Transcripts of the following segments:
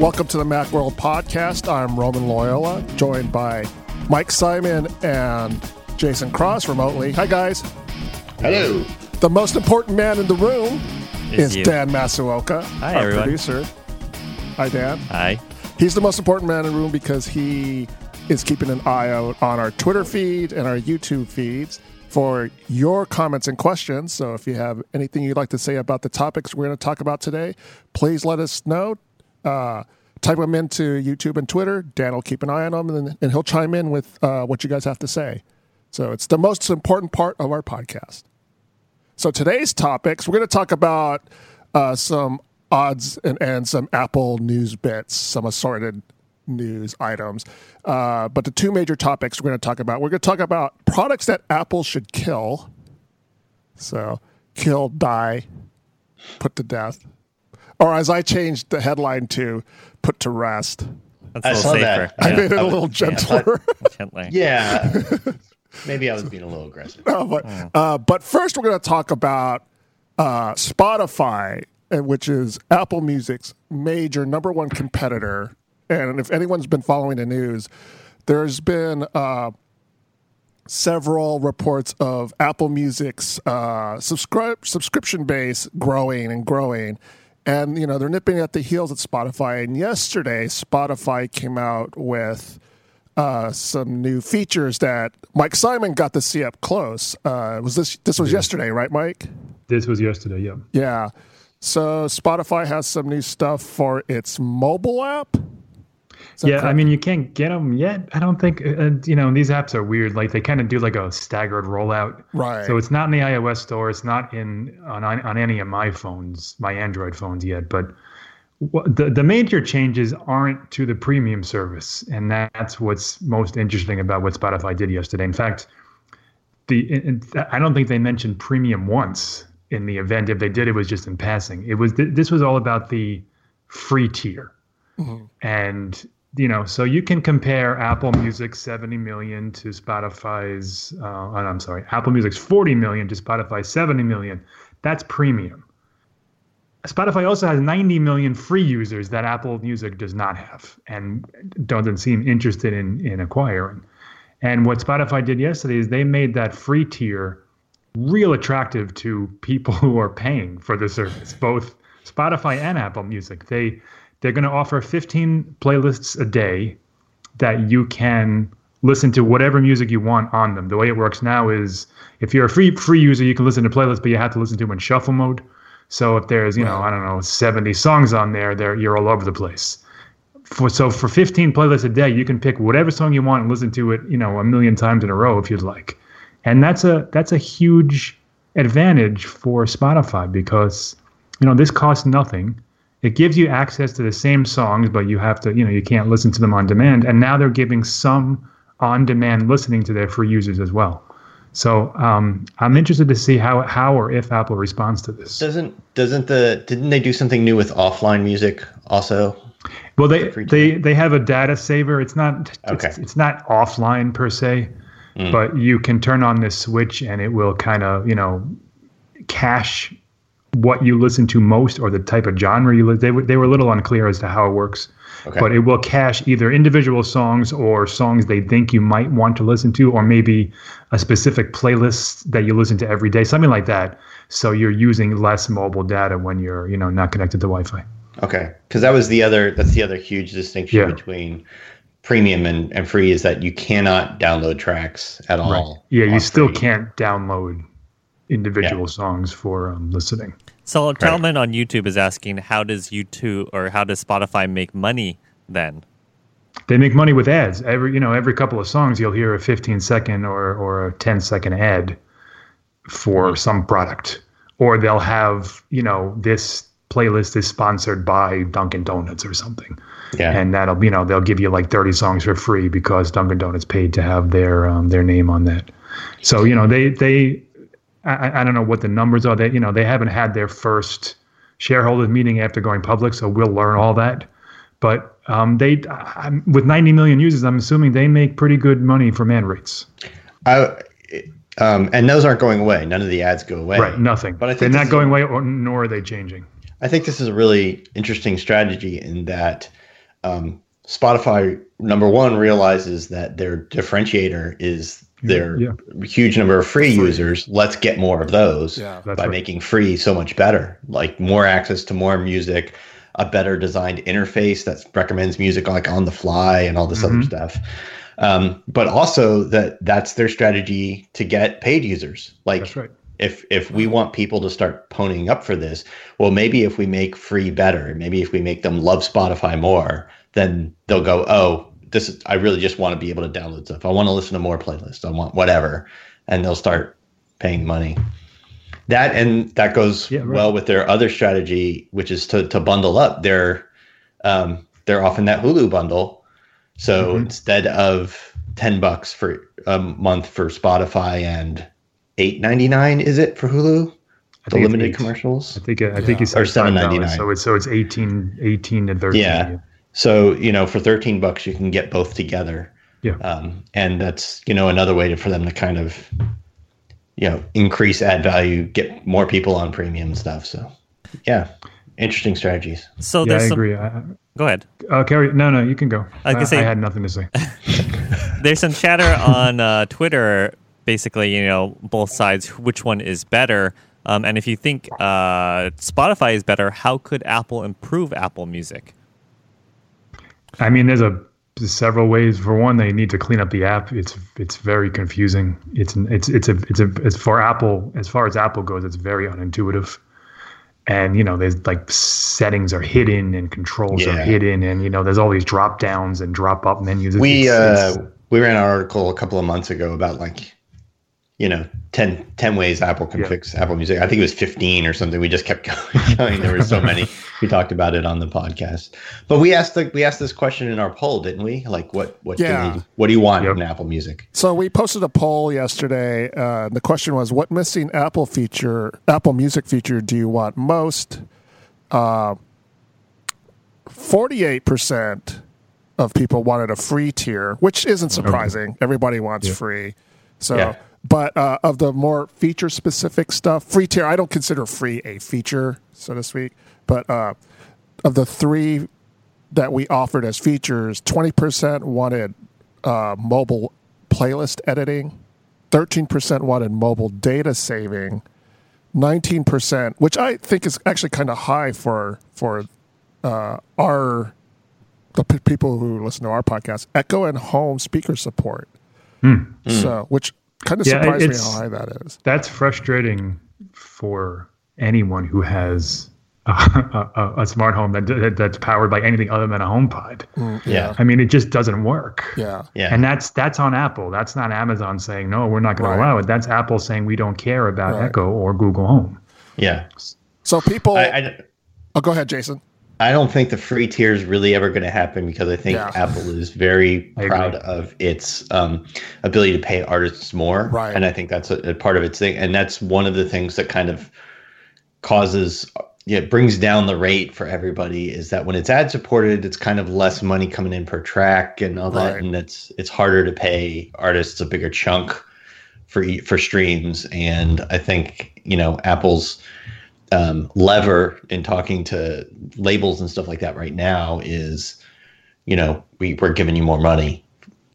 Welcome to the Macworld Podcast. I'm Roman Loyola, joined by Mike Simon and Jason Cross remotely. Hi, guys. Hello. The most important man in the room Is is you. Dan Masaoka, Hi, our everyone. producer. Hi, Dan. Hi. He's the most important man in the room because he is keeping an eye out on our Twitter feed and our YouTube feeds for your comments and questions. So if you have anything you'd like to say about the topics we're going to talk about today, please let us know. Uh, type them into YouTube and Twitter. Dan will keep an eye on them and, and he'll chime in with uh, what you guys have to say. So it's the most important part of our podcast. So today's topics, we're going to talk about uh, some odds and ends, some Apple news bits, some assorted news items. Uh, but the two major topics we're going to talk about, we're going to talk about products that Apple should kill. So kill, die, put to death. Or as I changed the headline to put to rest. That's I a saw little that. I Yeah. made it a I was- little gentler. Gently. Yeah. Maybe I was being a little aggressive. No, but, uh, but first, we're going to talk about uh, Spotify, uh, which is Apple Music's major number one competitor. And if anyone's been following the news, there's been uh, several reports of Apple Music's uh, subscri- subscription base growing and growing. And, you know, they're nipping at the heels at Spotify. And yesterday, Spotify came out with uh, some new features that Mike Simon got to see up close. Uh, was this this was yesterday, right, Mike? This was yesterday, yeah. Yeah. So Spotify has some new stuff for its mobile app. That Yeah, I mean, you can't get them yet. I don't think, uh, you know, these apps are weird. Like they kind of do like a staggered rollout. Right. So it's not in the iOS store. It's not in on on any of my phones, my Android phones yet. But the the major changes aren't to the premium service, and that's what's most interesting about what Spotify did yesterday. In fact, the in, I don't think they mentioned premium once in the event. If they did, it was just in passing. It was this was all about the free tier, and you know, so you can compare Apple Music's 70 million to Spotify's. Uh, I'm sorry, Apple Music's 40 million to Spotify's 70 million. That's premium. Spotify also has 90 million free users that Apple Music does not have and doesn't seem interested in in acquiring. And what Spotify did yesterday is they made that free tier real attractive to people who are paying for the service, both Spotify and Apple Music. They they're going to offer 15 playlists a day that you can listen to whatever music you want on them. The way it works now is if you're a free free user, you can listen to playlists, but you have to listen to them in shuffle mode. So if there's, you know, I don't know, 70 songs on there, there you're all over the place. For, so for 15 playlists a day, you can pick whatever song you want and listen to it, you know, a million times in a row if you'd like. And that's a that's a huge advantage for Spotify because you know this costs nothing. It gives you access to the same songs, but you have to, you know, you can't listen to them on demand. And now they're giving some on-demand listening to their free users as well. So um, I'm interested to see how how or if Apple responds to this. Doesn't doesn't the didn't they do something new with offline music also? Well, they they they have a data saver. It's not Okay. it's, it's not offline per se, but you can turn on this switch and it will kind of you know cache what you listen to most or the type of genre you listen. They were they were a little unclear as to how it works, Okay. but it will cache either individual songs or songs they think you might want to listen to, or maybe a specific playlist that you listen to every day, something like that. So you're using less mobile data when you're you know not connected to Wi-Fi. Okay, because that was the other that's the other huge distinction Yeah. between premium and, and free is that you cannot download tracks at all. Yeah, you still free. can't download individual songs for um, listening. So Talman on YouTube is asking, how does YouTube or how does Spotify make money then? They make money with ads. Every you know, every couple of songs you'll hear a 15 second or or a 10 second ad for some product, or they'll have you know this playlist is sponsored by Dunkin' Donuts or something, Yeah. and that'll you know they'll give you like 30 songs for free because Dunkin' Donuts paid to have their um, their name on that. So you know they they I, I don't know what the numbers are. They you know they haven't had their first shareholders meeting after going public, so we'll learn all that. But um, they I'm, with 90 million users, I'm assuming they make pretty good money from ad rates. I, um, and those aren't going away. None of the ads go away. Right, nothing. But I think They're not going a- away, or, nor are they changing. I think this is a really interesting strategy in that um, Spotify number one realizes that their differentiator is their Yeah. huge number of free, Free. users. Let's get more of those Yeah, by right. making free so much better. Like more access to more music, a better designed interface that recommends music like on the fly and all this other Mhm. stuff. Um, but also that that's their strategy to get paid users. Like That's right. if if we want people to start ponying up for this, well, maybe if we make free better, maybe if we make them love Spotify more, then they'll go, oh, this is I really just want to be able to download stuff. I want to listen to more playlists. I want whatever, and they'll start paying money. That and that goes Yeah, right. well with their other strategy, which is to to bundle up. They're um, they're often that Hulu bundle. So Mhm. instead of ten bucks for a month for Spotify and eight ninety nine, is it for Hulu? I The limited commercials. I think I Yeah. think he said Or $7.99. $5, So it's so it's 18, 18 to thirteen. Yeah. So you know, for thirteen bucks, you can get both together. Yeah. Um, and that's you know another way to, for them to kind of you know increase ad value, get more people on premium stuff. So yeah, interesting strategies. So yeah, I some. agree. I, Go ahead. uh, Carrie, no, no, you can go. I was gonna I, say- I had nothing to say. There's some chatter on uh, Twitter, basically, you know, both sides, which one is better. Um, and if you think uh, Spotify is better, how could Apple improve Apple Music? I mean, there's a there's several ways. For one, they need to clean up the app. It's it's very confusing. It's it's it's a it's a as for Apple as far as Apple goes, it's very unintuitive. And you know, there's like settings are hidden and controls are hidden, and you know, there's all these drop downs and drop up menus. We it's- uh, we ran an article a couple of months ago about like you know 10, 10 ways Apple can Yeah. fix Apple Music. I think it was fifteen or something. We just kept going. going. There were so many. We talked about it on the podcast. But we asked the, we asked this question in our poll, didn't we? Like what what do Yeah. we, what do you want Yep. in Apple Music? So we posted a poll yesterday. Uh, the question was, "What missing Apple feature, Apple Music feature, do you want most?" Forty-eight percent of people wanted a free tier, which isn't surprising. Everybody wants free. So, Yeah. But uh, of the more feature-specific stuff, free tier, I don't consider free a feature, so to speak. But uh, of the three that we offered as features, 20% wanted uh, mobile playlist editing, 13% wanted mobile data saving, 19%, which I think is actually kind of high for for uh, our the p- people who listen to our podcast, Echo and home speaker support. So, which kind of. Yeah, surprised me it's- how high that is. that's frustrating for anyone who has a, a, a smart home that, that that's powered by anything other than a home HomePod. Mm, yeah. I mean, it just doesn't work. Yeah. Yeah. And that's that's on Apple. That's not Amazon saying no, we're not going Right. to allow it. That's Apple saying we don't care about Right. Echo or Google Home. yeah. So people, I, I, oh, go ahead, Jason. I don't think the free tier is really ever going to happen because I think Yeah. Apple is very proud of its um, ability to pay artists more, Right. and I think that's a, a part of its thing, and that's one of the things that kind of causes, yeah, it brings down the rate for everybody. Is that when it's ad supported, it's kind of less money coming in per track and all that, and it's it's harder to pay artists a bigger chunk for for streams, and I think you know Apple's um, lever in talking to labels and stuff like that right now is, you know, we, we're giving you more money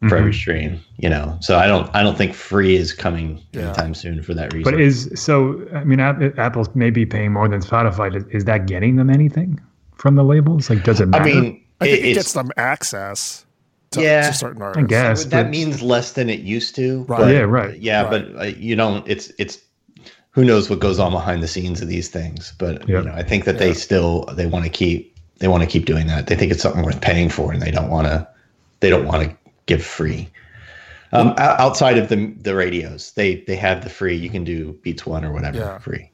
for every stream, you know. So I don't I don't think free is coming Yeah. anytime soon for that reason. But is so? I mean, App- Apple's maybe paying more than Spotify. Is, is that getting them anything from the labels? Like, does it I mean, I think it, it's, gets them access to, Yeah, to certain artists. guess. that means less than it used to. Right. but- Yeah, right. Yeah, Right. but uh, you don't. It's it's who knows what goes on behind the scenes of these things. But Yeah. you know, I think that they still they want to keep they want to keep doing that. They think it's something worth paying for, and they don't want to they don't want to give free. Um, o- outside of the the radios, they they have the free. You can do Beats One or whatever Yeah. free.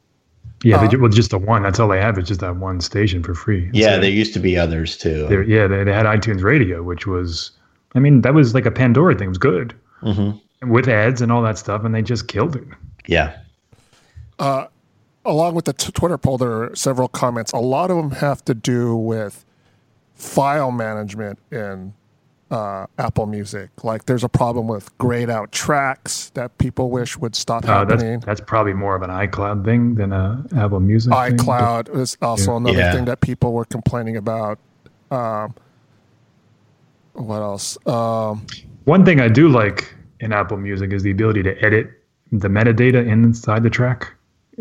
yeah, they, uh, ju- well, just the one. That's all they have. It's just that one station for free. Yeah, So there used to be others too. they're- yeah, they, they had iTunes Radio, which was, I mean, that was like a Pandora thing. It was good hmm with ads and all that stuff, and they just killed it. Yeah, along with the t- Twitter poll, there are several comments. A lot of them have to do with file management in uh, Apple Music. Like, there's a problem with grayed out tracks that people wish would stop Uh, happening. that's that's probably more of an iCloud thing than a Apple Music. thing, but- iCloud is also another Yeah. thing that people were complaining about. Um, what else? Um, One thing I do like in Apple Music is the ability to edit the metadata inside the track.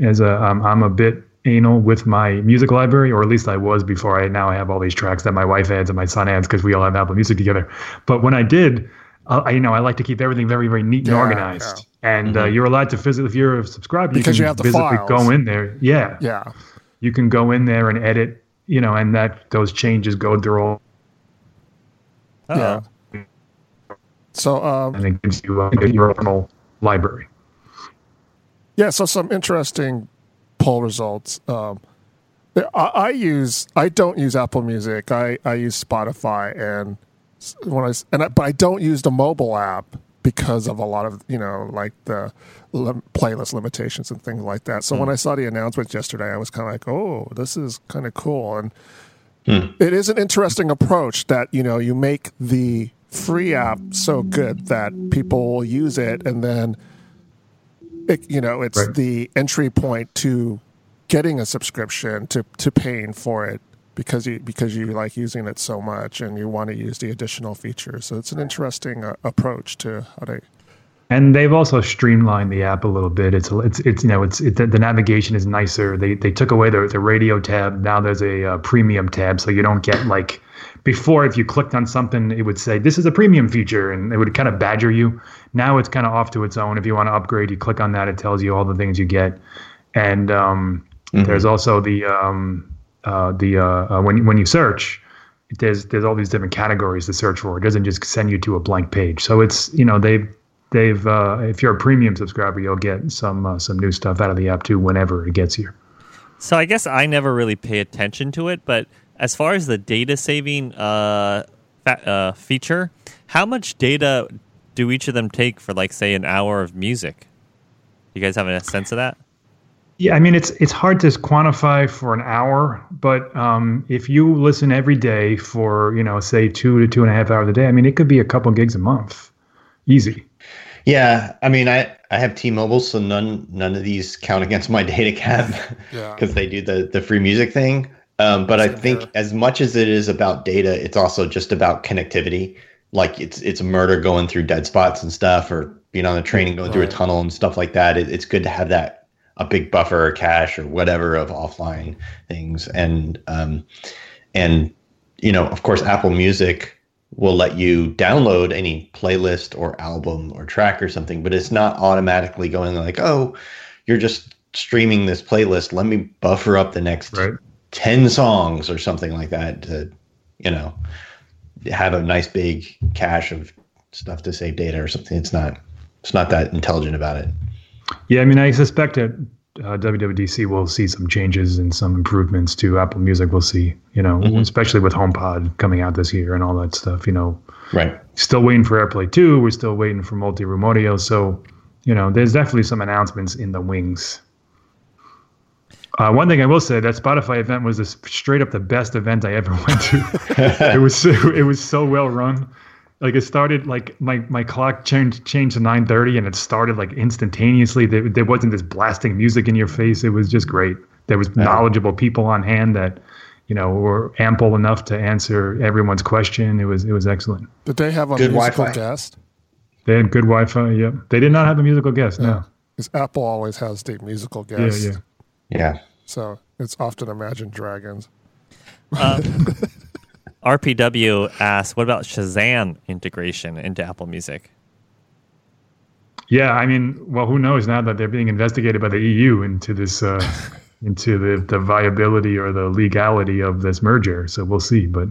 As a, um, I'm a bit anal with my music library, or at least I was before I now I have all these tracks that my wife adds and my son adds because we all have Apple Music together. But when I did, uh, I, you know, I like to keep everything very, very neat and Yeah, organized. And uh, you're allowed to physically, if you're a subscriber, Because you you can have the physically files. go in there. Yeah, yeah. you can go in there and edit, you know, and that those changes go through all, Uh-oh. Yeah. So um, and it gives you uh, your own library. Yeah, so some interesting poll results. Um, I, I use I don't use Apple Music. I, I use Spotify and when I and I, but I don't use the mobile app because of a lot of you know like the lim- playlist limitations and things like that. So when I saw the announcement yesterday, I was kind of like, oh, this is kind of cool and. It is an interesting approach that you know you make the free app so good that people will use it, and then it, you know it's Right. the entry point to getting a subscription to to paying for it because you because you like using it so much and you want to use the additional features. So it's an interesting uh, approach to how to. And they've also streamlined the app a little bit. It's it's it's you know it's it, the, the navigation is nicer. They they took away the the radio tab. Now there's a uh, premium tab, so you don't get like before if you clicked on something it would say this is a premium feature and it would kind of badger you. Now it's kind of off to its own. If you want to upgrade, you click on that. It tells you all the things you get. And um, there's also the um, uh, the uh, uh, when when you search, there's there's all these different categories to search for. It doesn't just send you to a blank page. So it's you know they've they've uh, if you're a premium subscriber, you'll get some uh, some new stuff out of the app too whenever it gets here. So I guess I never really pay attention to it, but as far as the data saving uh, fa- uh, feature, how much data do each of them take for, like, say, an hour of music? You guys have a sense of that? Yeah, I mean it's it's hard to quantify for an hour, but um, if you listen every day for you know say two to two and a half hours a day, I mean it could be a couple gigs a month, easy. Yeah, I mean, I I have T-Mobile, so none none of these count against my data cap Yeah. because they do the the free music thing. Um, but I think as much as it is about data, it's also just about connectivity. Like it's it's murder going through dead spots and stuff, or being on a train and going through a tunnel and stuff like that. It, it's good to have that a big buffer or cache or whatever of offline things, and um, and you know, of course, Apple Music will let you download any playlist or album or track or something, but it's not automatically going like, oh, you're just streaming this playlist. Let me buffer up the next Right. 10 songs or something like that to, you know, have a nice big cache of stuff to save data or something. It's not, it's not that intelligent about it. Yeah, I mean, I suspect that uh, WWDC will see some changes and some improvements to Apple Music. We'll see, you know, especially with HomePod coming out this year and all that stuff. You know, Right. still waiting for AirPlay 2. We're still waiting for multi-room audio. So, you know, there's definitely some announcements in the wings. Uh, one thing I will say, that Spotify event was a, straight up the best event I ever went to. it was so, it was so well run. Like it started like my, my clock changed changed to nine thirty and it started like instantaneously. There, there wasn't this blasting music in your face. It was just great. There was knowledgeable people on hand that you know were ample enough to answer everyone's question. It was it was excellent. Did they have a Good musical Wi-Fi. guest? They had good Wi-Fi. Yep. They did not have a musical guest. No. Because Apple always has the musical Yeah, guest. yeah. Yeah. So it's often Imagine Dragons. RPW asks, what about Shazam integration into Apple Music? Yeah, I mean, well, who knows now that they're being investigated by the EU into this, uh, into the, the viability or the legality of this merger. So we'll see. But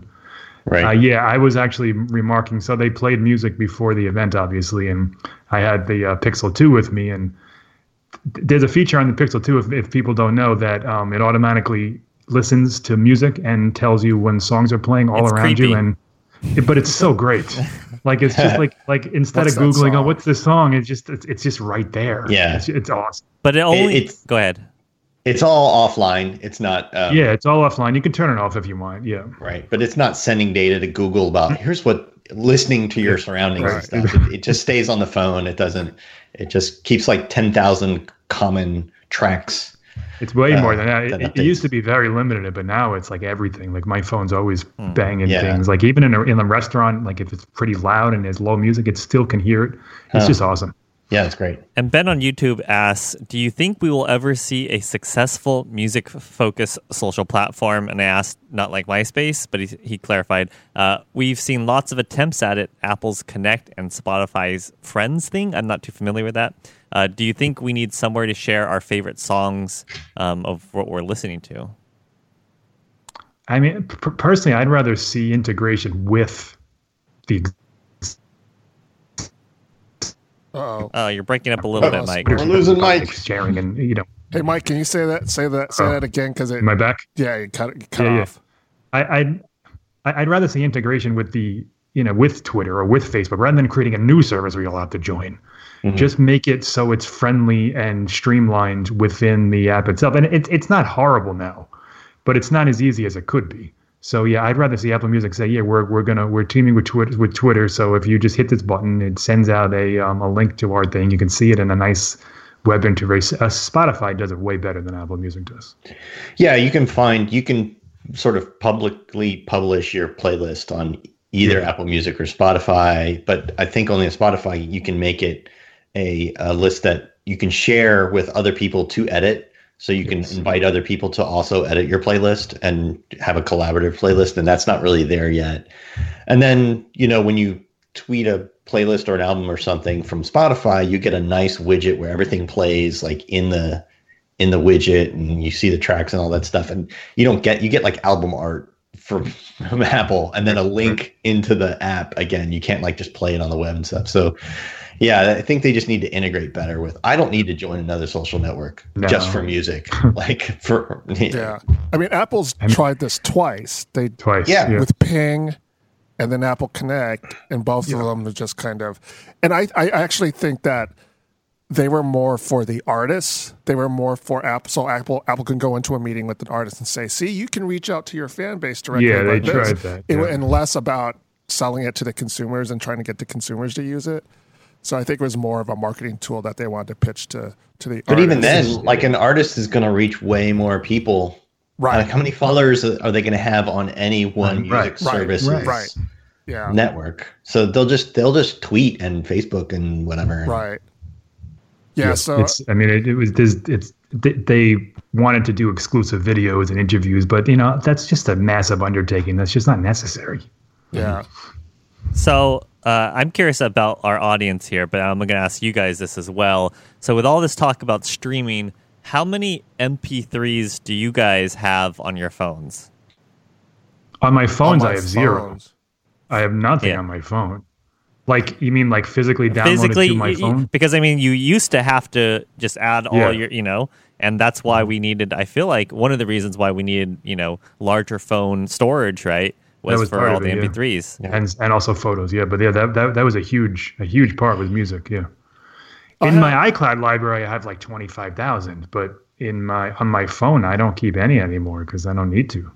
Right. uh, yeah, I was actually remarking. So they played music before the event, obviously, and I had the uh, Pixel 2 with me. And th- there's a feature on the Pixel 2, if, if people don't know, that um, it automatically listens to music and tells you when songs are playing all It's around creepy. you. And it, but it's so great. Like it's just like like instead What's of googling, oh, what's this song? It's just it's, it's just right there. Yeah. it's, it's awesome. But it only. it's- go ahead. it's all offline. It's not, um, Yeah, it's all offline. You can turn it off if you want. Yeah, Right. But it's not sending data to Google about here's what listening to your surroundings Right. and stuff. It, it just stays on the phone. It doesn't, it just keeps like 10,000 common tracks It's way uh, more than that. It, than it updates. used to be very limited, but now it's like everything. Like my phone's always banging Yeah. things. Like even in a in a restaurant, like if it's pretty loud and there's low music, it still can hear it. It's Huh. just awesome. Yeah, it's great. And Ben on YouTube asks, "Do you think we will ever see a successful music-focused social platform?" And I asked, not like MySpace, but he, he clarified, uh, "We've seen lots of attempts at it. Apple's Connect and Spotify's Friends thing. I'm not too familiar with that. Uh, do you think we need somewhere to share our favorite songs um, of what we're listening to?" I mean, p- personally, I'd rather see integration with the Oh, Oh, you're breaking up a little bit, Mike. We're losing Mike. sharing and you know. hey Mike, can you say that? Say that. Say Oh. that again, because it. Am I back? Yeah, you cut, you cut Yeah, yeah. I, I'd I- I'd rather see integration with the you know with Twitter or with Facebook rather than creating a new service where you'll have to join. Mm-hmm. Just make it so it's friendly and streamlined within the app itself. And it's it's not horrible now, but it's not as easy as it could be. So yeah, I'd rather see Apple Music say, yeah, we're we're gonna we're teaming with Twitter with Twitter. So if you just hit this button, it sends out a um, a link to our thing. You can see it in a nice web interface. Uh, Spotify does it way better than Apple Music does. Yeah, you can find you can sort of publicly publish your playlist on either Apple Music or Spotify, but I think only on Spotify you can make it a, a list that you can share with other people to edit. So you can invite other people to also edit your playlist and have a collaborative playlist, and that's not really there yet. And then, you know, when you tweet a playlist or an album or something from Spotify, you get a nice widget where everything plays like in the in the widget and you see the tracks and all that stuff. And you don't get you get like album art from, from Apple and then a link into the app again. You can't like just play it on the web and stuff. So yeah, I think they just need to integrate better with I don't need to join another social network No. just for music. like for Yeah, I mean, Apple's tried this twice. They Twice. Yeah. with Ping and then Apple Connect, and both of them are just kind of. And I, I actually think that they were more for the artists. They were more for Apple. So Apple, Apple can go into a meeting with an artist and say, "See, you can reach out to your fan base directly." Yeah, they like this." tried that, It- yeah. and less about selling it to the consumers and trying to get the consumers to use it. So I think it was more of a marketing tool that they wanted to pitch to to the. But even then, like an artist is going to reach way more people. right, Like how many followers are they going to have on any one Right, music right, service right. yeah, network? So they'll just they'll just tweet and Facebook and whatever. right. Yeah, so it's i mean it, it was this it's they, they wanted to do exclusive videos and interviews but you know that's just a massive undertaking that's just not necessary yeah. So uh, I'm curious about our audience here, but I'm going to ask you guys this as well. So with all this talk about streaming, how many MP3s do you guys have on your phones? on my phones On my i have zero i have nothing Yeah. on my phone like you mean like physically downloaded Physically, to my y- y- phone because I mean, you used to have to just add all Yeah. your, you know, and that's why we needed. I feel like one of the reasons why we needed, you know, larger phone storage, right, was, was for part all of the it, yeah. MP3s. and and also photos yeah but yeah that, that that was a huge a huge part with music yeah in have- my icloud library i have like 25000 but in my on my phone i don't keep any anymore because i don't need to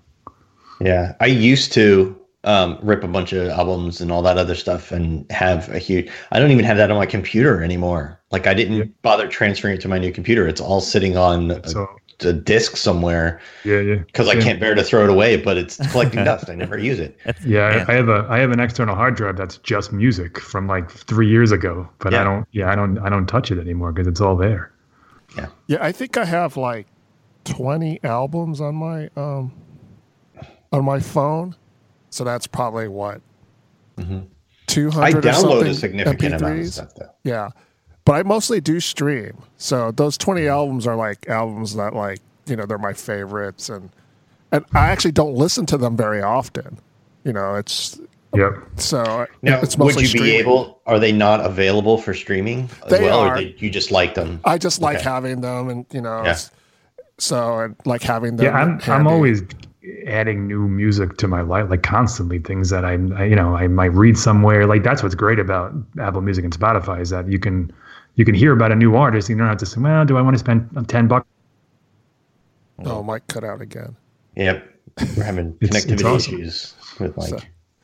Yeah, I used to um, rip a bunch of albums and all that other stuff and have a huge. I don't even have that on my computer anymore. Like I didn't bother transferring it to my new computer. It's all sitting on a, so a disk somewhere yeah yeah because I can't bear to throw it away. But it's collecting dust. I never use it. Yeah, Yeah. I, I have a I have an external hard drive that's just music from like three years ago, but I don't yeah I don't I don't touch it anymore because it's all there. Yeah, Yeah, I think I have like twenty albums on my um on my phone. So that's probably what two Mm-hmm. I hundred. or download something a significant amount of MP3s. stuff though. Yeah, but I mostly do stream. So those twenty albums are like albums that like you know they're my favorites, and and I actually don't listen to them very often. You know, it's Yep. so Now, it's would mostly you be streaming. able? Are they not available for streaming as They well, are. or they, you just like them? I just like Okay. having them, and you know, Yeah. so and like having them. Yeah, I'm I'm always adding new music to my life like constantly things that I'm I, you know I might read somewhere like that's what's great about Apple Music and Spotify is that you can you can hear about a new artist and you don't have to say well do I want to spend uh, ten bucks Oh, Mike cut out again. Yep, we're having It's- it's connectivity awesome. issues with like. So-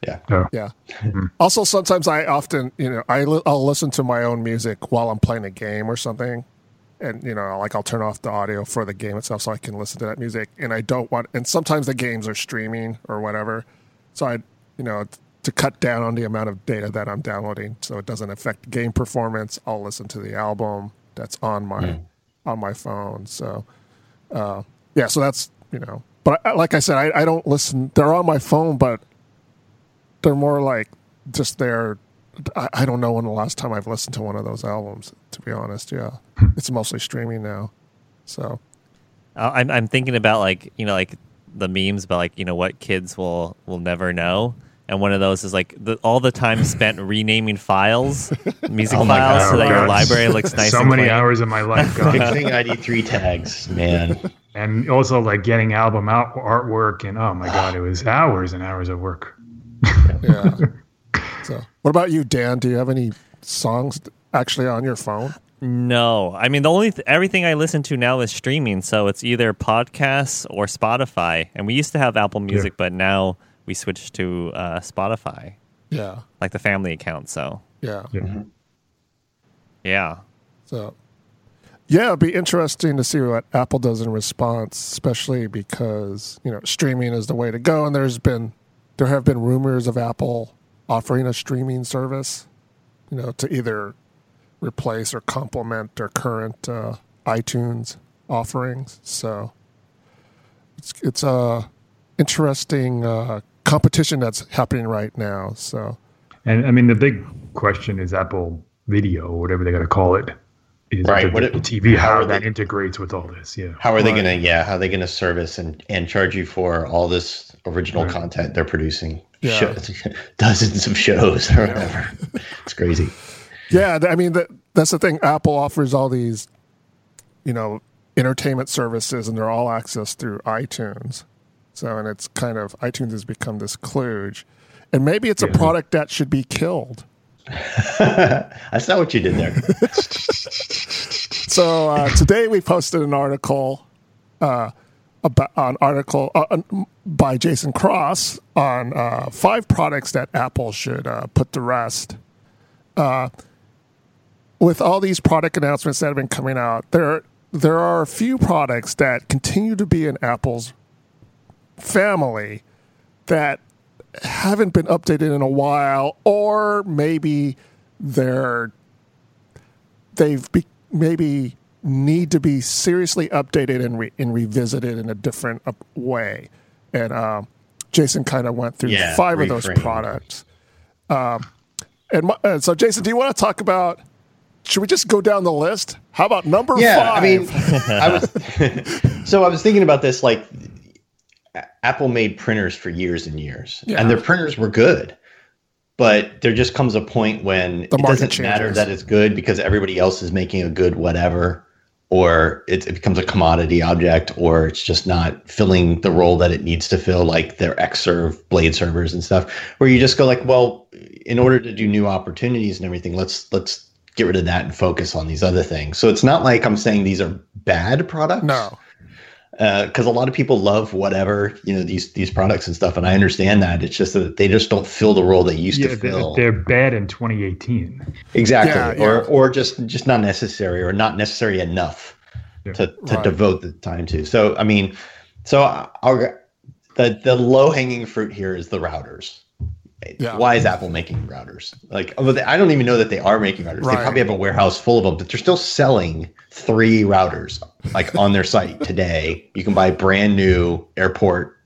yeah, Yeah. Mm-hmm. also, sometimes I often, you know, I li- I'll listen to my own music while I'm playing a game or something. and you know, like I'll turn off the audio for the game itself so I can listen to that music. And I don't want, and sometimes the games are streaming or whatever, so I, you know, to cut down on the amount of data that I'm downloading so it doesn't affect game performance. I'll listen to the album that's on my mm. on my phone. So, uh, yeah, so that's you know, but I, like I said, I, I don't listen. They're on my phone, but they're more like just there. I, I don't know when the last time I've listened to one of those albums. To be honest, yeah, it's mostly streaming now. So, uh, I'm I'm thinking about like you know like the memes about like you know what kids will will never know and one of those is like the, all the time spent renaming files, music oh files, God, so that your oh library looks nice. So many clean. hours of my life gone. Fixing ID3 tags, man. And also like getting album out artwork, and oh my God, it was hours and hours of work. yeah. So, what about you, Dan? Do you have any songs actually on your phone? No, I mean the only th- everything I listen to now is streaming, so it's either podcasts or Spotify. And we used to have Apple Music, yeah. but now we switched to uh, Spotify. Yeah. Like the family account. So. Yeah. Yeah. Mm-hmm. yeah. So. Yeah, it'd be interesting to see what Apple does in response, especially because you know streaming is the way to go, and there's been there have been rumors of Apple offering a streaming service, you know, to either replace or complement their current uh, iTunes offerings. So it's it's a interesting uh, competition that's happening right now. So, and I mean, the big question is Apple Video, or whatever they got to call it, is right. The, what it, TV, how, how that they, integrates with all this. Yeah. How are right. they going to, yeah, how are they going to service and, and charge you for all this original right. content they're producing? Yeah. Shows, dozens of shows or whatever. it's crazy. Yeah. I mean, that, that's the thing. Apple offers all these, you know, entertainment services and they're all accessed through iTunes. So, and it's kind of iTunes has become this kludge, and maybe it's a product that should be killed. That's not what you did there. so uh, today we posted an article, uh, about an article uh, by Jason Cross on uh, five products that Apple should uh, put to rest. Uh, with all these product announcements that have been coming out, there there are a few products that continue to be in Apple's family that haven't been updated in a while, or maybe they're they've be, maybe need to be seriously updated and, re, and revisited in a different uh, way. And um, Jason kind of went through yeah, five reframe. of those products. Um, and, my, and, so, Jason, do you want to talk about? Should we just go down the list? How about number yeah, five? I mean, I was so I was thinking about this. Like, Apple made printers for years and years, yeah. and their printers were good. But there just comes a point when it doesn't changes. matter that it's good because everybody else is making a good whatever, or it, it, becomes a commodity object, or it's just not filling the role that it needs to fill, like their Xserve blade servers and stuff. Where you just go like, well, in order to do new opportunities and everything, let's let's get rid of that and focus on these other things. So it's not like I'm saying these are bad products. No because uh, a lot of people love whatever you know these these products and stuff, and I understand that. It's just that they just don't fill the role they used yeah, to fill. They're, bad in 2018. Exactly, yeah, yeah. or or just just not necessary, or not necessary enough to to right. devote the time to. So I mean, so I'll, the the low hanging fruit here is the routers. Yeah. Why is Apple making routers? Like, I don't even know that they are making routers. Right. They probably have a warehouse full of them, but they're still selling three routers like on their site today. You can buy brand new airport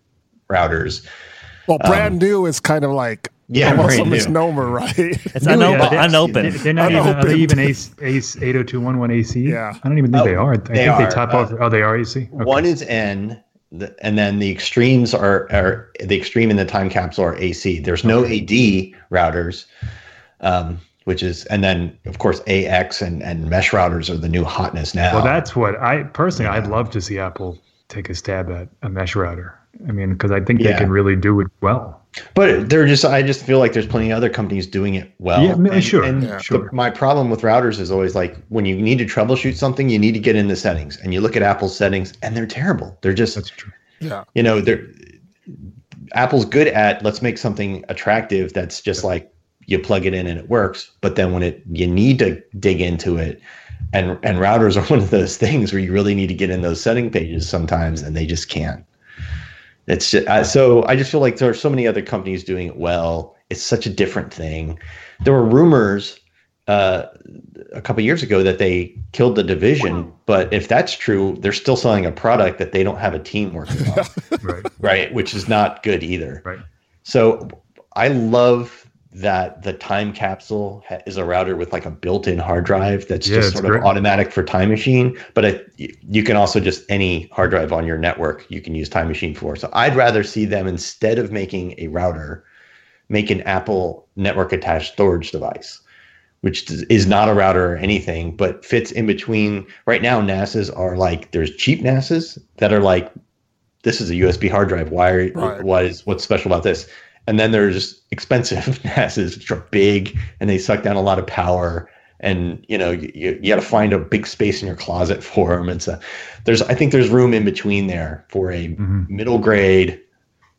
routers. Well, brand um, new is kind of like yeah, almost a misnomer, right? It's unopened. Yeah, unopened. They're not unopened. even, are they even ACE, ACE 80211 AC? Yeah. I don't even think oh, they are. I they think are. they top uh, off. Oh, they are AC? Okay. One is N the, and then the extremes are, are the extreme in the time capsule are AC. There's no AD routers, um, which is, and then of course AX and, and mesh routers are the new hotness now. Well, that's what I personally, yeah. I'd love to see Apple take a stab at a mesh router. I mean, because I think yeah. they can really do it well. But they're just, I just feel like there's plenty of other companies doing it well. Yeah, and, sure. And yeah, sure. The, my problem with routers is always like when you need to troubleshoot something, you need to get in the settings and you look at Apple's settings and they're terrible. They're just, That's true. Yeah. you know, they're, Apple's good at let's make something attractive that's just yeah. like you plug it in and it works. But then when it you need to dig into it, and and routers are one of those things where you really need to get in those setting pages sometimes, and they just can't. It's just, uh, so I just feel like there are so many other companies doing it well. It's such a different thing. There were rumors uh, a couple years ago that they killed the division, but if that's true, they're still selling a product that they don't have a team working on, right. right? Which is not good either. Right. So I love that the time capsule ha- is a router with like a built-in hard drive that's yeah, just sort great. of automatic for time machine but you can also just any hard drive on your network you can use time machine for so i'd rather see them instead of making a router make an apple network attached storage device which is not a router or anything but fits in between right now nasas are like there's cheap nasas that are like this is a usb hard drive why, right. why is what's special about this and then there's expensive NASs, which are big and they suck down a lot of power. And you know, you, you got to find a big space in your closet for them. And so there's, I think there's room in between there for a mm-hmm. middle grade,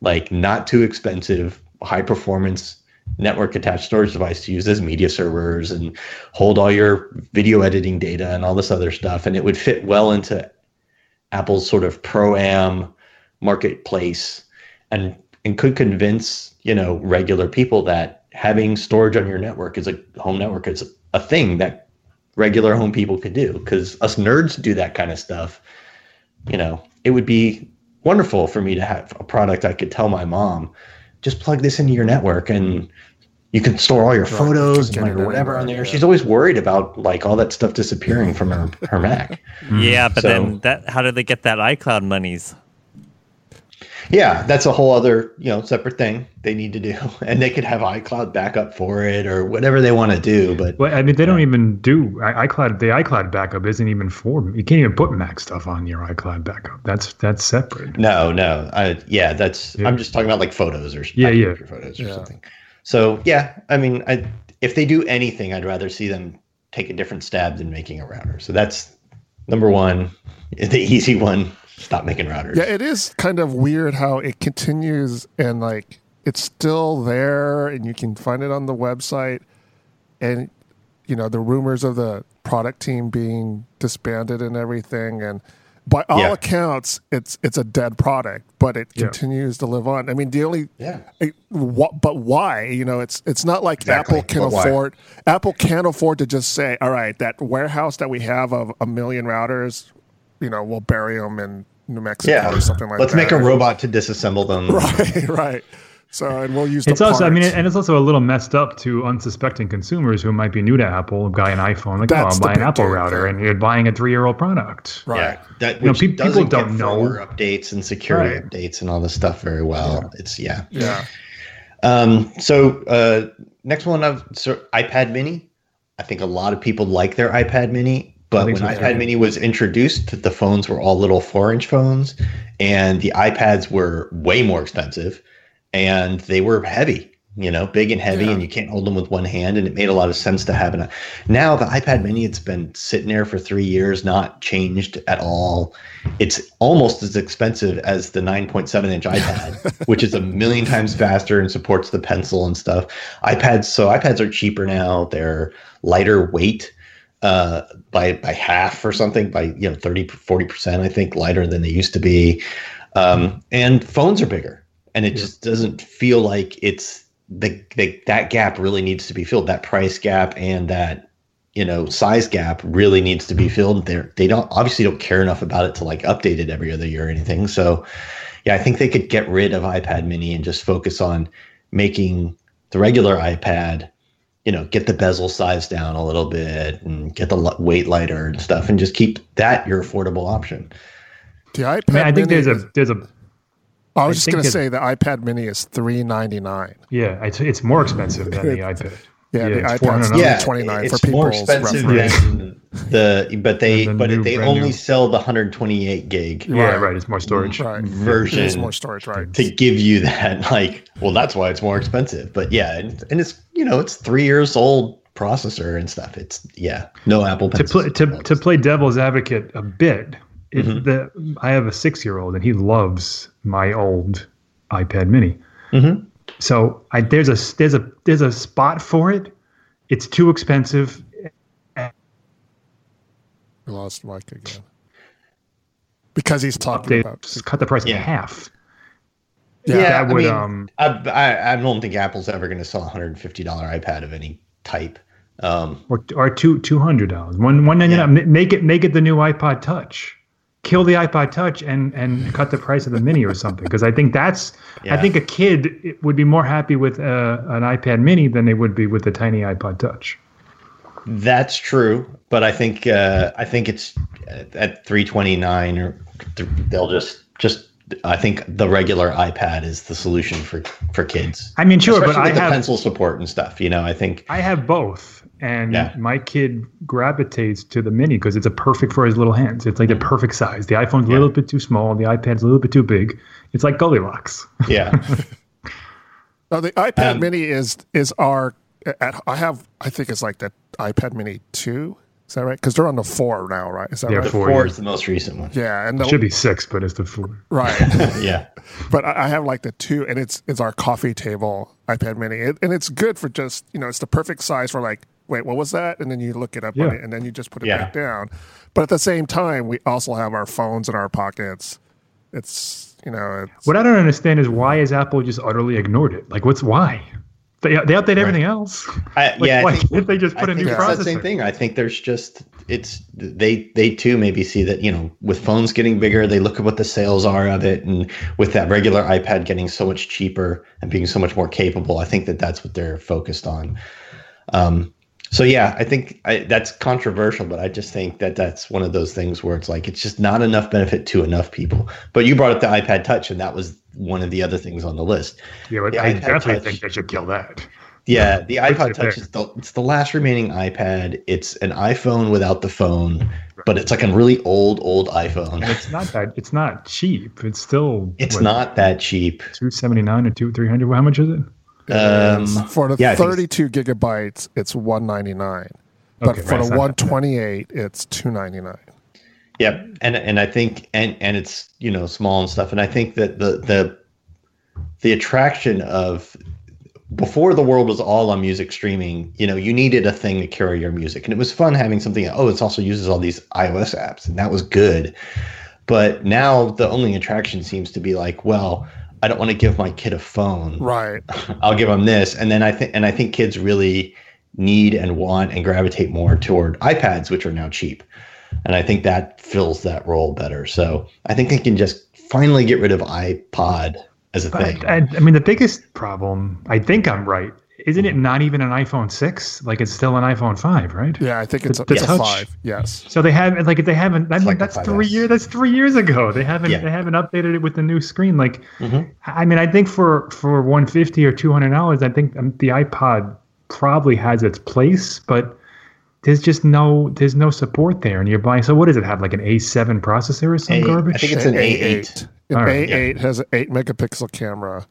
like not too expensive, high performance network attached storage device to use as media servers and hold all your video editing data and all this other stuff. And it would fit well into Apple's sort of pro am marketplace. And and could convince you know regular people that having storage on your network is a home network is a thing that regular home people could do because us nerds do that kind of stuff you know it would be wonderful for me to have a product i could tell my mom just plug this into your network and you can store all your photos right. and like whatever on there. Yeah. She's always worried about like all that stuff disappearing from her, her Mac. yeah, but so, then that how do they get that iCloud monies? Yeah, that's a whole other, you know, separate thing they need to do. And they could have iCloud backup for it or whatever they want to do. But well, I mean, they don't even do iCloud. The iCloud backup isn't even for you can't even put Mac stuff on your iCloud backup. That's that's separate. No, no. I, yeah, that's yeah. I'm just talking about like photos or yeah, yeah. photos or yeah. something. So yeah, I mean, I, if they do anything, I'd rather see them take a different stab than making a router. So that's number one, the easy one stop making routers. Yeah, it is kind of weird how it continues and like it's still there and you can find it on the website and you know the rumors of the product team being disbanded and everything and by all yeah. accounts it's it's a dead product but it yeah. continues to live on i mean the only yeah it, what, but why you know it's it's not like exactly. apple can but afford why? apple can't afford to just say all right that warehouse that we have of a million routers you know, we'll bury them in New Mexico yeah. or something like Let's that. Let's make a robot to disassemble them. right, right. So, and we'll use. It's also, parts. I mean, and it's also a little messed up to unsuspecting consumers who might be new to Apple, buy an iPhone, like, That's oh, I'll buy an Apple thing. router, and you're buying a three-year-old product. Right. Yeah, that you know, pe- people don't know updates and security right. updates and all this stuff very well. Yeah. It's yeah. Yeah. Um, so uh, next one, I've so iPad Mini. I think a lot of people like their iPad Mini. But when iPad good. Mini was introduced, the phones were all little four-inch phones, and the iPads were way more expensive, and they were heavy. You know, big and heavy, yeah. and you can't hold them with one hand. And it made a lot of sense to have an. Now the iPad Mini, it's been sitting there for three years, not changed at all. It's almost as expensive as the 9.7 inch iPad, which is a million times faster and supports the pencil and stuff. iPads, so iPads are cheaper now. They're lighter weight uh, by by half or something by you know 30 40 percent i think lighter than they used to be. Um, and phones are bigger and it yeah. just doesn't feel like it's the, the, that gap really needs to be filled. That price gap and that you know size gap really needs to be mm-hmm. filled. They they don't obviously don't care enough about it to like update it every other year or anything. So yeah i think they could get rid of ipad mini and just focus on making the regular ipad you know get the bezel size down a little bit and get the weight lighter and stuff and just keep that your affordable option. The ipad I, mean, I think there's is, a there's a I was I just going to say the ipad mini is 399 yeah it's, it's more expensive than the ipad. Yeah, yeah the iPad's yeah, twenty nine for people. It's more expensive than the but they the but new, they only new. sell the hundred twenty eight gig. Yeah, right, right. It's more storage right. Mm-hmm. version. It's more storage, right? To give you that, like, well, that's why it's more expensive. But yeah, and, and it's you know it's three years old processor and stuff. It's yeah, no Apple to play to, to play devil's advocate a bit. Mm-hmm. The, I have a six year old and he loves my old iPad Mini. Mm-hmm. So I, there's a there's a there's a spot for it. It's too expensive. Lost Mike again because he's talking about just cut the price yeah. in half. Yeah, yeah would, I, mean, um, I, I don't think Apple's ever going to sell a hundred fifty dollar iPad of any type. Um, or or two two hundred dollars, one one ninety nine. Yeah. Make it make it the new iPod Touch. Kill the iPod Touch and and cut the price of the Mini or something. Because I think that's I think a kid would be more happy with uh, an iPad Mini than they would be with the tiny iPod Touch. That's true, but I think uh, I think it's at- at 329 or th- they'll just just I think the regular iPad is the solution for for kids. I mean, sure, but Especially I with the have pencil support and stuff. You know, I think I have both, and Yeah. my kid gravitates to the Mini because it's a perfect for his little hands. It's like the perfect size. The iPhone's a little bit too small. The iPad's a little bit too big. It's like Goldilocks. yeah, No, the iPad Um, Mini is is our. At, I have. I think it's like the iPad Mini two. Is that right? Because they're on the four now, right? Is that Yeah, right? the Four, four yeah. is the most recent one. Yeah, and the, Should be six, but it's the four. right. Yeah, but I I have like the two, and it's it's our coffee table iPad Mini, it, and it's good for just you know it's the perfect size for like wait what was that, and then you look it up Yeah. it, and then you just put it Yeah. back down. But at the same time, we also have our phones in our pockets. It's you know it's, What I don't understand is why has Apple just utterly ignored it? Like, what's why? They, they update everything else. I, Like, yeah. why I think, can't they just put I a new it's processor? the same thing. I think there's just it's they they too maybe see that you know with phones getting bigger, they look at what the sales are of it, and with that regular iPad getting so much cheaper and being so much more capable, I think that that's what they're focused on. Um, so yeah, I think I, that's controversial, but I just think that that's one of those things where it's like it's just not enough benefit to enough people. But you brought up the iPod Touch, and that was one of the other things on the list. Yeah, but The I iPad definitely Touch. think they should kill that. Yeah, the iPod Touch is the it's the last remaining iPod. It's an iPhone without the phone, but it's like a really old old iPhone. It's not that. It's not cheap. It's still. It's not that cheap. two seventy nine or two three hundred. How much is it? Um, for the yeah, I think it's- 32 gigabytes, it's 199. But Okay, for right, the not that bad. 128, it's 299. Yep, and and I think and and it's you know small and stuff, and I think that the the the attraction of before the world was all on music streaming, you know, you needed a thing to carry your music, and it was fun having something. Oh, it also uses all these iOS apps, and that was good. But now the only attraction seems to be like, well, I don't want to give my kid a phone. Right. I'll give them this, and then I think and I think kids really need and want and gravitate more toward iPads, which are now cheap, and I think that fills that role better. So I think they can just finally get rid of iPod as a thing. I, I mean, the biggest problem. I think I'm right. Isn't it not even an iPhone six? Like it's still an iPhone five, right? Yeah, I think it's, The- a, it's the a five. Yes. So they have like they haven't. I mean, like that's three years. That's three years ago. They haven't. Yeah. They haven't updated it with the new screen. Like, Mhm. I mean, I think for for one fifty or two hundred dollars, I think um, the iPod probably has its place, but there's just no there's no support there, and you're buying. So what does it have? Like an A seven processor or some A- I garbage? I think it's an A8. An All right, A8 has an 8 megapixel camera.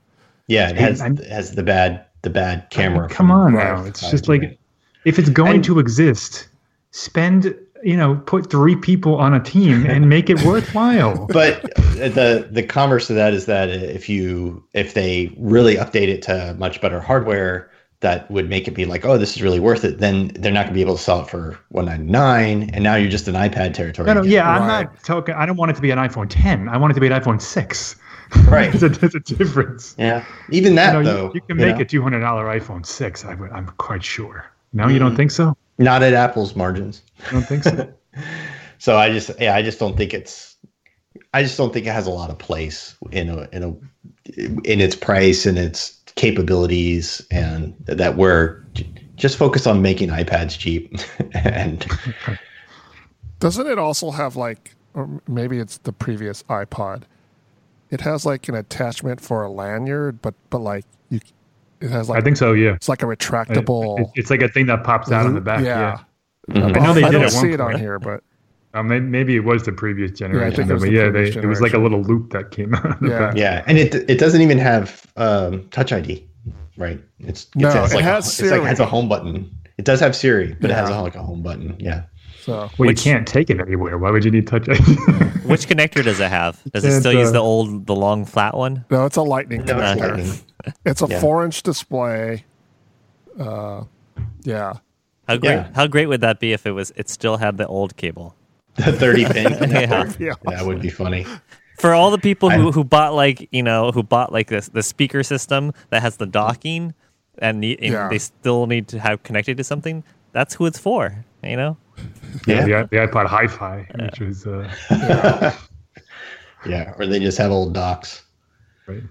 Yeah, it has I'm- has the bad the bad camera. Come on now. It's just like if it's going And- to exist, spend you know put three people on a team and make it worthwhile. but the the converse of that is that if you if they really update it to much better hardware that would make it be like oh this is really worth it then they're not going to be able to sell it for 199 and now you're just in ipad territory No, no, yeah, I'm not talking. I don't want it to be an iPhone 10. I want it to be an iPhone 6. Right there's, a, there's a difference. yeah even that You, know, though you, you can you make know, a $200 iPhone 6. I, i'm quite sure. No, you don't think so? not at apple's margins I don't think so? so i just yeah i just don't think it's i just don't think it has a lot of place in a in a in its price and its capabilities and that we're just focused on making ipads cheap and Doesn't it also have like, or maybe it's the previous iPod? It has like an attachment for a lanyard, but but like you, it has like I think so. Yeah. it's like a retractable. It- it's like a thing that pops out on the back. Yeah. Yeah. I know they I did don't at one see it on here, but Uh, maybe it was the previous generation. think it was but the yeah, they, previous it was like a little loop that came out. of the Yeah. back. Yeah, and it it doesn't even have um, Touch ID, right? It's, it's No, it's it like has it's like Siri. has a home button. It does have Siri, but it has a, like a home button. Yeah, so Well, Which- you can't take it anywhere. Why would you need Touch ID? Which connector does it have? Does it It's, still use uh, the old, the long flat one? no, it's a lightning no, it's connector. lightning. It's a Yeah. four-inch display. Uh, yeah. How great? Yeah. How great would that be if it was? It still had the old cable. the 30 pin Yeah. connector. Yeah. That would be funny. For all the people who, I- who bought like you know who bought like this the speaker system that has the docking and, need, and Yeah. they still need to have connected to something, that's who it's for. You know. Yeah. The, the iPod Hi-Fi, which was uh, Yeah. Or they just have old docks. right.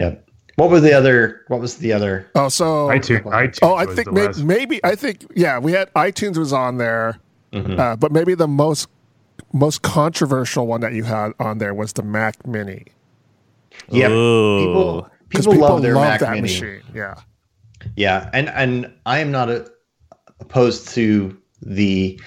Yep. What was the other? What was the other? Oh, so iTunes. iTunes Oh, I think the maybe, I think yeah, we had iTunes was on there, Mm-hmm. uh, but maybe the most most controversial one that you had on there was the Mac Mini. Yeah. Ooh. People, 'Cause people, love their Mac that Mini. machine. Yeah, Yeah, and and I am not a, opposed to the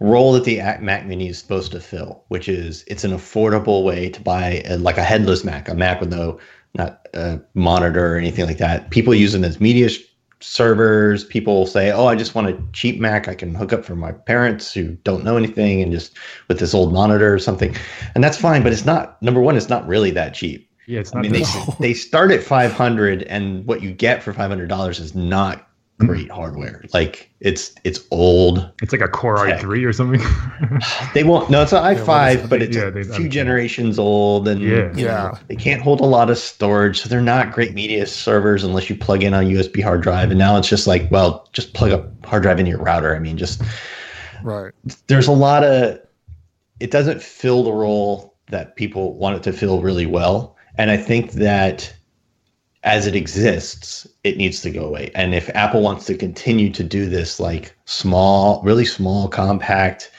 role that the Mac Mini is supposed to fill, which is it's an affordable way to buy a, like a headless Mac, a Mac with no not a monitor or anything like that. People use them as media sh- servers. People say, "Oh, I just want a cheap Mac I can hook up for my parents who don't know anything and just with this old monitor or something," and that's fine. But it's not number one. It's not really that cheap. Yeah, it's I not. mean, they the- they start at five hundred, and what you get for five hundred dollars is not great hardware. Like it's it's old. it's like a Core Tech. i3 or something. They won't. No, it's an i what is five, it? but it's Yeah, a they- few generations old, and Yeah. you know, Yeah. they can't hold a lot of storage, so they're not great media servers unless you plug in a USB hard drive. And now it's just like, well, just plug a hard drive into your router. I mean, just right. there's a lot of it doesn't fill the role that people want it to fill really well and i think that as it exists it needs to go away and if apple wants to continue to do this like small really small compact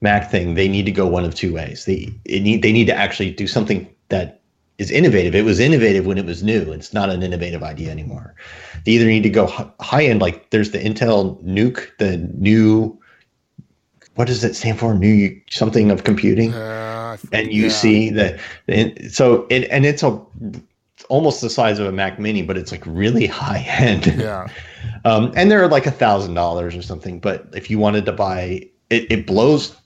mac thing they need to go one of two ways they it need they need to actually do something that is innovative it was innovative when it was new it's not an innovative idea anymore they either need to go high end like there's the intel NUC the new what does it stand for? New something of computing, Uh, and you yeah. see that. So it and it's a almost the size of a Mac Mini, but it's like really high end. Yeah, Um, and they're like a thousand dollars or something. But if you wanted to buy it, it blows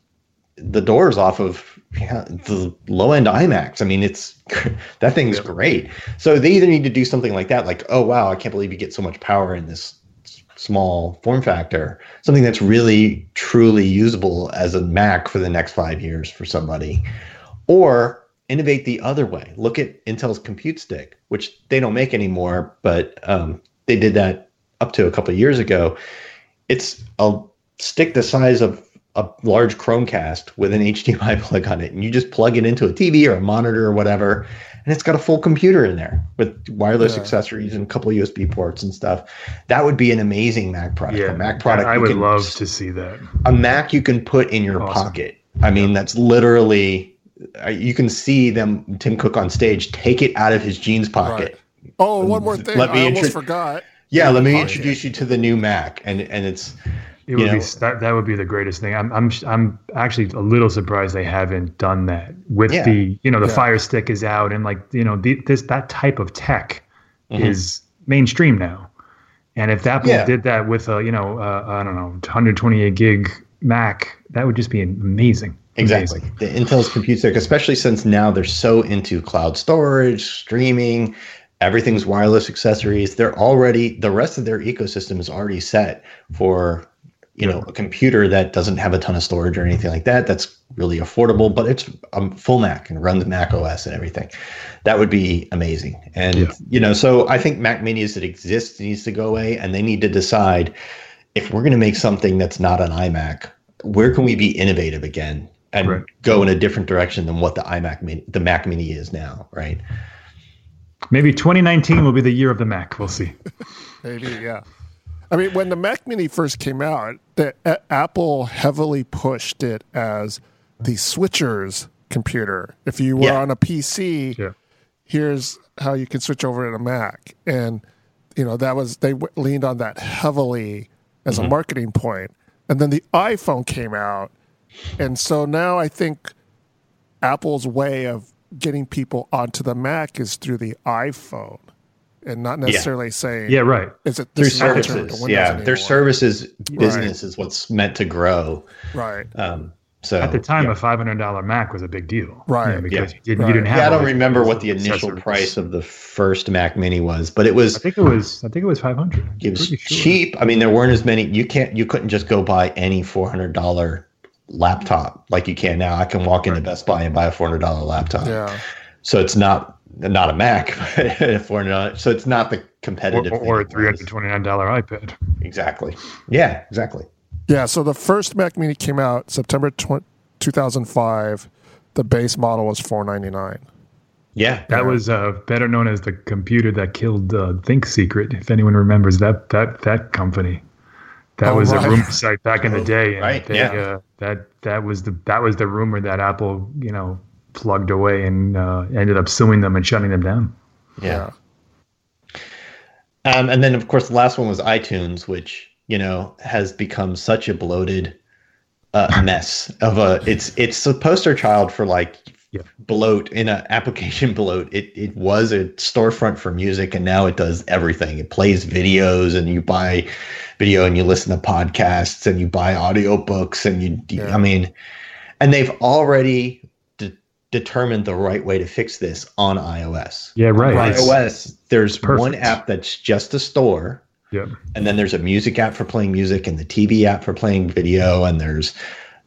the doors off of yeah, the low end iMacs. I mean, it's that thing's great. So they either need to do something like that, like, oh wow, I can't believe you get so much power in this small form factor, something that's really truly usable as a Mac for the next five years for somebody, or innovate the other way. Look at Intel's Compute Stick, which they don't make anymore, but um, they did that up to a couple of years ago. It's a stick the size of a large Chromecast with an HDMI plug on it, and you just plug it into a TV or a monitor or whatever, and it's got a full computer in there with wireless Yeah. accessories and a couple of USB ports and stuff. That would be an amazing Mac product. yeah, a Mac product. I would can- love to see that. a Mac you can put in your Awesome. pocket. I mean, that's literally. You can see them, Tim Cook on stage, take it out of his jeans pocket. Oh, one more thing. Let me I almost intro- forgot. Yeah, let me introduce you to the new Mac, and and it's It would You be that, that would be the greatest thing. I'm I'm I'm actually a little surprised they haven't done that with Yeah. the you know the Yeah. Fire Stick is out and like you know the, this that type of tech Mhm. is mainstream now. And if Apple Yeah. did that with a you know uh, I don't know 128 gig Mac, that would just be amazing. Exactly. Amazing. The Intel's compute stick, especially since now they're so into cloud storage, streaming, everything's wireless accessories. They're already the rest of their ecosystem is already set for you know a computer that doesn't have a ton of storage or anything like that. That's really affordable, but it's a full Mac and runs Mac OS and everything. That would be amazing. And Yeah. you know, so I think Mac Minis that exist needs to go away, and they need to decide if we're going to make something that's not an iMac, where can we be innovative again and Right. go in a different direction than what the iMac mini, the Mac Mini is now, right? Maybe 2019 will be the year of the Mac. We'll see. Maybe, yeah. I mean, when the Mac Mini first came out, the, A- Apple heavily pushed it as the switcher's computer. If you were Yeah. on a PC, Yeah. here's how you can switch over to a Mac. And, you know, that was, they w- leaned on that heavily as a mm-hmm. marketing point. And then the iPhone came out. And so now I think Apple's way of getting people onto the Mac is through the iPhone and not necessarily saying, Yeah. Right. is it Through this is not returned to services, Windows yeah. anymore. Their services business is what's meant to grow. Right. Um, so At the time, yeah. a $500 Mac was a big deal. Right. Yeah, because Yeah. you, didn't, Right. you didn't have. yeah, I don't remember what the initial price of the first Mac Mini was, but it was I think it was. I think it was 500. it was sure. cheap. I mean, there weren't as many. You can't. You couldn't just go buy any four hundred dollar laptop like you can now. I can walk into Best Buy and buy a four hundred dollar laptop. Yeah. So it's not not a Mac, four hundred. So it's not the Or, competitive. thing or a three hundred twenty nine dollar iPad. Exactly. Yeah. Exactly. Yeah, so the first Mac Mini came out September tw- 2005. The base model was 499. Yeah. That was uh, better known as the computer that killed uh, Think Secret. If anyone remembers that that that company, that Oh, was right. a rumor site back in the day. And Right, They, yeah. uh, that that was the that was the rumor that Apple you know plugged away and uh, ended up suing them and shutting them down. Yeah. Um, and then, of course, the last one was iTunes, which you know has become such a bloated uh, mess of a. It's it's the poster child for like Yeah. bloat in an application bloat. It it was a storefront for music, and now it does everything. It plays videos, and you buy video, and you listen to podcasts, and you buy audiobooks, and you. Yeah. I mean, and they've already de- determined the right way to fix this on iOS Yeah, right. It's- iOS, there's one app that's just a store, Yeah. and then there's a music app for playing music, and the TV app for playing video, and there's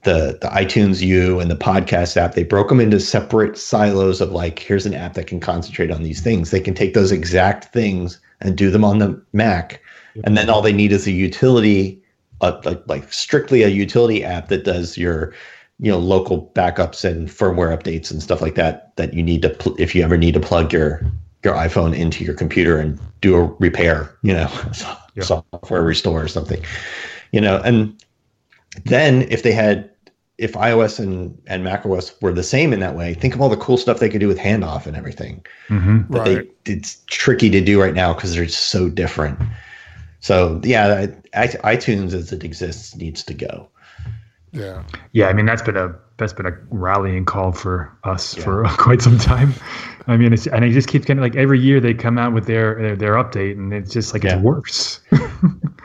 the the iTunes U and the podcast app. They broke them into separate silos of like, here's an app that can concentrate on these things. They can take those exact things and do them on the Mac, and then all they need is a utility, uh, like like strictly a utility app that does your you know local backups and firmware updates and stuff like that that you need to pl- if you ever need to plug your your iPhone into your computer and do a repair, you know, Yeah. software restore or something, you know, and then if they had if iOS and and macOS were the same in that way, think of all the cool stuff they could do with handoff and everything. hmm But Right. they it's tricky to do right now because they're so different. So yeah, I, I, iTunes as it exists needs to go. Yeah. Yeah, I mean that's been a that's been a rallying call for us for quite some time. I mean, it's and it just keeps getting like every year they come out with their their, their update, and it's just like Yeah. it's worse.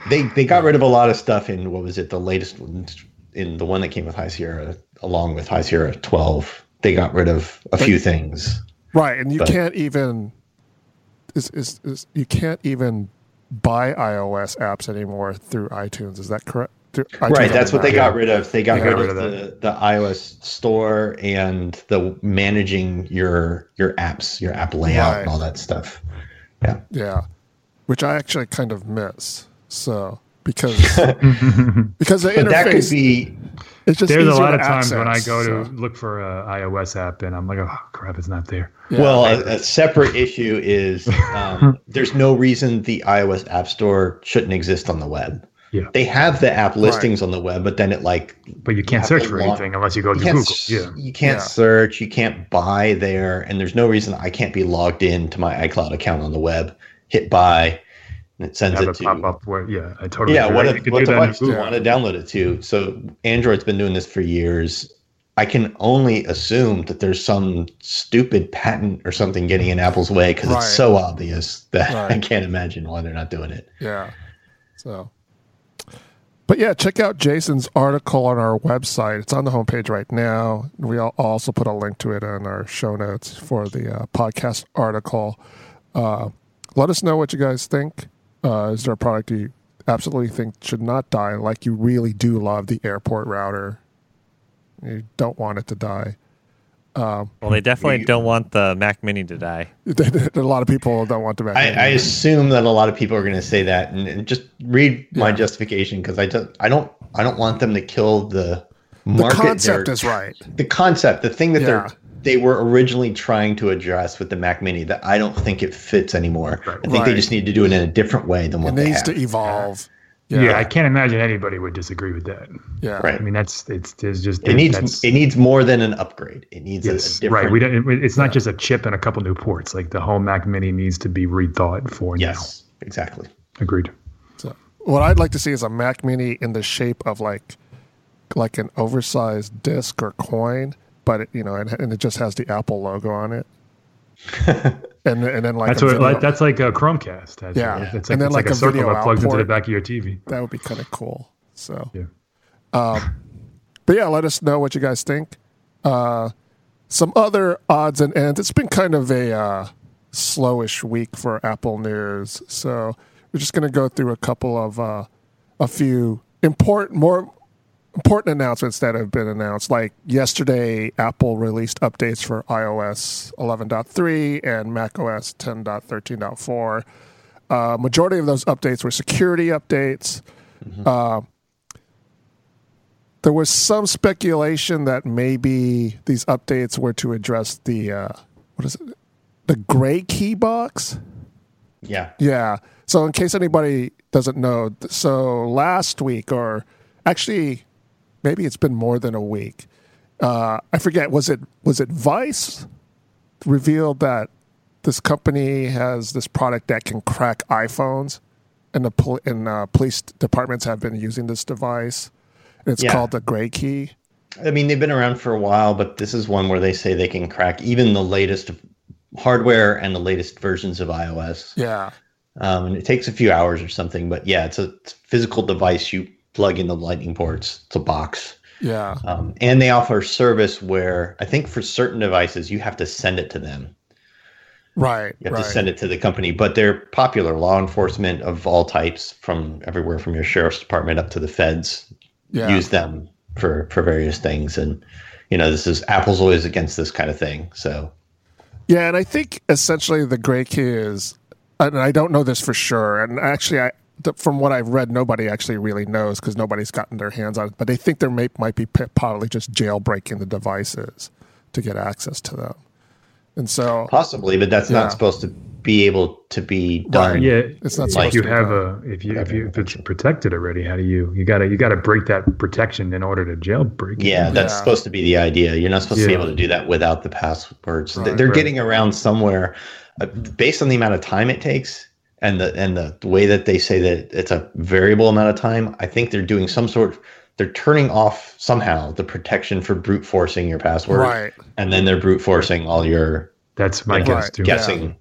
They they got rid of a lot of stuff in what was it the latest one in the one that came with High Sierra along with High Sierra 12. They got rid of a few things. Right, and you But- can't even is, is, is you can't even buy iOS apps anymore through iTunes. Is that correct? right, that's what they got rid of. They got rid, Got of, rid the, the iOS store and the managing your your apps, your app layout Right. and all that stuff. Yeah, yeah, which I actually kind of miss. So because because the But that could be it's just There's a lot to of times when I access, go to so, look for an iOS app, and I'm like, oh crap, it's not there. yeah. Well, a, a separate issue is um, there's no reason the iOS App Store shouldn't exist on the web. Yeah. They have the app listings on the web, but then it like But you can't have search for log- anything unless you go to you can't Google. Yeah. you can't Yeah. search, you can't buy there, and there's no reason I can't be logged in to my iCloud account on the web, hit buy, and it sends Have it it to pop up where, yeah, I totally yeah, agree. what, You a, what do that in device do you want to download it to? So Android's been doing this for years. I can only assume that there's some stupid patent or something getting in Apple's way because Right. it's so obvious that I can't imagine why they're not doing it. Yeah. So, but yeah, check out Jason's article on our website. It's on the homepage right now. We will also put a link to it in our show notes for the uh, podcast article. Uh, let us know what you guys think. Uh, is there a product you absolutely think should not die, like you really do love the airport router? You don't want it to die. Well, they definitely We- don't want the Mac Mini to die. a lot of people don't want the Mac. I, Mini. I assume that a lot of people are going to say that, and, and just read my Yeah. justification because I don't, I don't, I don't want them to kill the market. the concept is right. the concept, the thing that Yeah. they're they were originally trying to address with the Mac Mini that I don't think it fits anymore. I think Right. they just need to do it in a different way than what they have. It they needs have. to evolve. Yeah. I can't imagine anybody would disagree with that. Yeah. Right. I mean, that's it's there's just It needs it needs more than an upgrade. It needs a- yes, a, different. right. We don't. it- it's not just a chip and a couple new ports. Like the whole Mac Mini needs to be rethought for yes, exactly. Agreed. So what I'd like to see is a Mac Mini in the shape of like like an oversized disc or coin, but it, you know, and, and it just has the Apple logo on it. and and then like That's what video- like, that's like a Chromecast. Has, Yeah. right? It's like, And then it's like like, a a circle video that plugs into the back of your TV. that would be kind of cool. So, Yeah. um, but yeah, let us know what you guys think. Uh, some other odds and ends. It's been kind of a uh, slowish week for Apple news, so we're just going to go through a couple of uh, a few important, more important announcements that have been announced. Like yesterday, Apple released updates for iOS 11.3 and macOS 10.13.4. Uh, majority of those updates were security updates. Uh, there was some speculation that maybe these updates were to address the uh, what is it, the gray key box. Yeah. Yeah. So, in case anybody doesn't know, so last week, or actually, maybe it's been more than a week. Uh, I forget. Was it was it Vice revealed that this company has this product that can crack iPhones, and the pol- and uh, police departments have been using this device. It's Yeah. called the Gray Key. I mean, they've been around for a while, but this is one where they say they can crack even the latest hardware and the latest versions of iOS. Yeah. Um, and it takes a few hours or something, but yeah, it's a, it's a physical device. You plug in the lightning ports. It's a box. Yeah. Um, and they offer service where I think for certain devices you have to send it to them. Right. You have right. to send it to the company, but they're popular. Law enforcement of all types, from everywhere from your sheriff's department up to the feds, yeah. use them for for various things. And you know, this is Apple's always against this kind of thing. So Yeah, and I think essentially the gray key is, and I don't know this for sure, and actually, I from what I've read, nobody actually really knows because nobody's gotten their hands on it. But they think there may might be probably just jailbreaking the devices to get access to them, and so possibly, but that's Yeah. not supposed to be able to be done. Yeah, It's not like you to have done. a if you if you if it's protected already, how do you you gotta you gotta break that protection in order to jailbreak? it. Yeah, that's Yeah. supposed to be the idea. You're not supposed to be able to do that without the passwords. Right, They're right. getting around somewhere, uh, based on the amount of time it takes and the and the way that they say that it's a variable amount of time. I think they're doing some sort. They're turning off somehow the protection for brute forcing your password, right, and then they're brute forcing all your That's my Yeah. guess too. guessing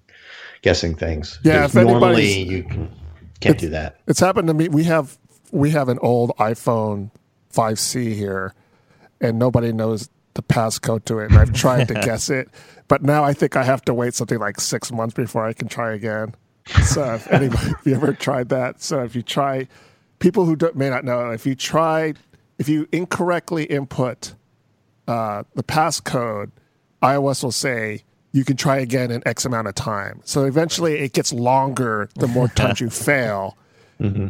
guessing things. Yeah, if normally you can, can't do that. it's happened to me. We have we have an old iPhone 5C here, and nobody knows the passcode to it. And I've tried to guess it, but now I think I have to wait something like six months before I can try again. So if anybody, if you ever tried that, so if you try, people who don't, may not know, if you try, if you incorrectly input uh, the passcode, iOS will say you can try again in X amount of time. So eventually it gets longer the more times you fail.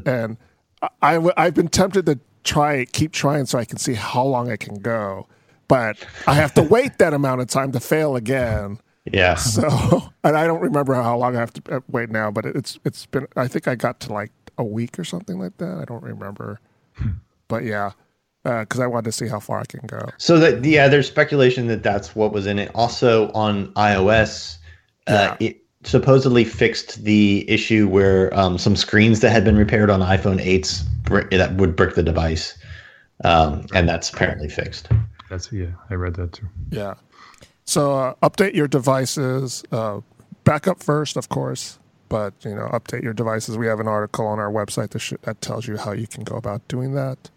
And I, I w- I've been tempted to try, keep trying so I can see how long I can go. But I have to wait that amount of time to fail again. Yeah, So, and I don't remember how long I have to uh, wait now, but it's it's been. I think I got to like a week or something like that. I don't remember, but yeah, because I wanted to see how far I can go. So that yeah, there's speculation that that's what was in it. Also on iOS, uh, it supposedly fixed the issue where um, some screens that had been repaired on iPhone 8s br- that would brick the device, um, and that's apparently fixed. That's yeah, I read that too. Yeah. So uh, update your devices. Uh, backup first, of course, but you know, update your devices. We have an article on our website that, sh- that tells you how you can go about doing that.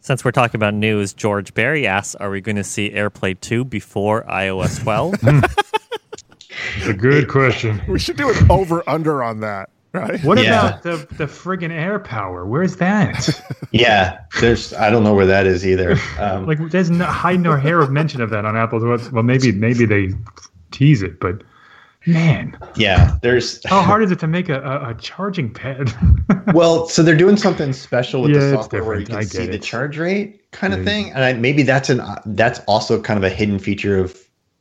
Since we're talking about news, George Barry asks, "Are we going to see AirPlay 2 before iOS 12?" It's a good question. We should do an over under on that, right? What Yeah. about the the friggin' AirPower? Where's that? Yeah, there's I don't know where that is either. Um, like, there's no hide nor hair of mention of that on Apple's. Well, maybe maybe they tease it, but man, yeah, there's how hard is it to make a, a, a charging pad? well, so they're doing something special with Yeah, the software where you can see get the charge rate kind of Yeah. thing, and I, maybe that's an that's also kind of a hidden feature of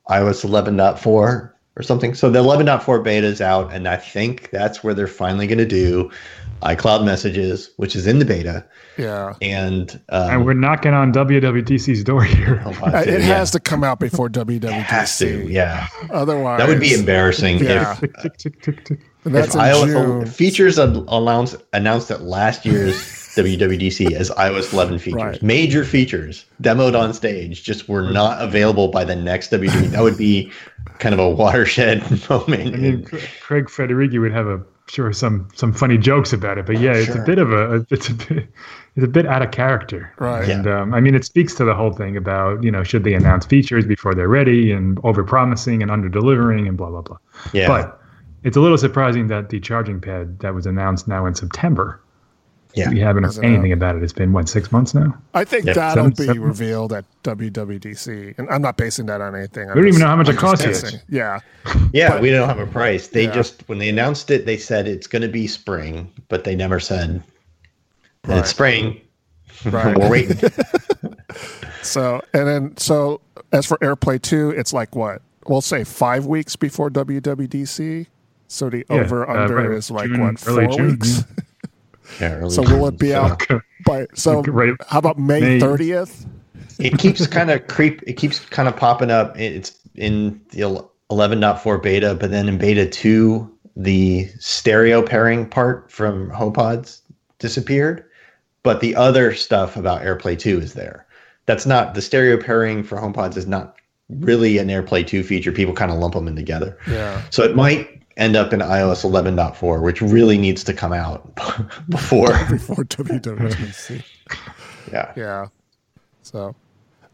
iOS 11.4 or something. So the 11.4 beta is out, and I think that's where they're finally going to do iCloud messages, which is in the beta, Yeah. and um, and we're knocking on WWDC's door here. oh, Uh, It yeah, has to come out before WWDC. it has to, yeah. Otherwise, That would be embarrassing Yeah. if Tick, tick, tick, tick, tick. and That's if iOS features announced announced at last year's WWDC as iOS 11 features, Right. major features demoed on stage, just were not available by the next WWDC. that would be kind of a watershed moment. I mean, Craig Federighi would have a sure some some funny jokes about it, but yeah, it's Sure. a bit of a it's a bit it's a bit out of character. Right. And um, I mean, it speaks to the whole thing about you know should they announce features before they're ready and over promising and under delivering and blah blah blah. yeah, But it's a little surprising that the charging pad that was announced now in September Yeah. we haven't heard anything about it. It's been what six months now. I think Yeah, that'll seven- be seven- revealed at WWDC, and I'm not basing that on anything. We don't even know how much it costs yet. Yeah, Yeah, But- we don't have a price. They Yeah. just when they announced it, they said it's going to be spring, but they never said and Right. it's spring. Right. We're waiting. So and then so as for AirPlay two, it's like what we'll say five weeks before WWDC. So the Yeah, over uh, under right. is like June, what four June, weeks. Yeah, early So will it be June. out by so? Right. How about May May. thirtieth? it keeps kind of creep it keeps kind of popping up it's in the 11.4 beta but then in beta 2 the stereo pairing part from homepods disappeared but the other stuff about airplay 2 is there that's not the stereo pairing for homepods is not really an airplay 2 feature people kind of lump them in together Yeah. so it might end up in ios 11.4 which really needs to come out before Before WWDC. yeah Yeah. So,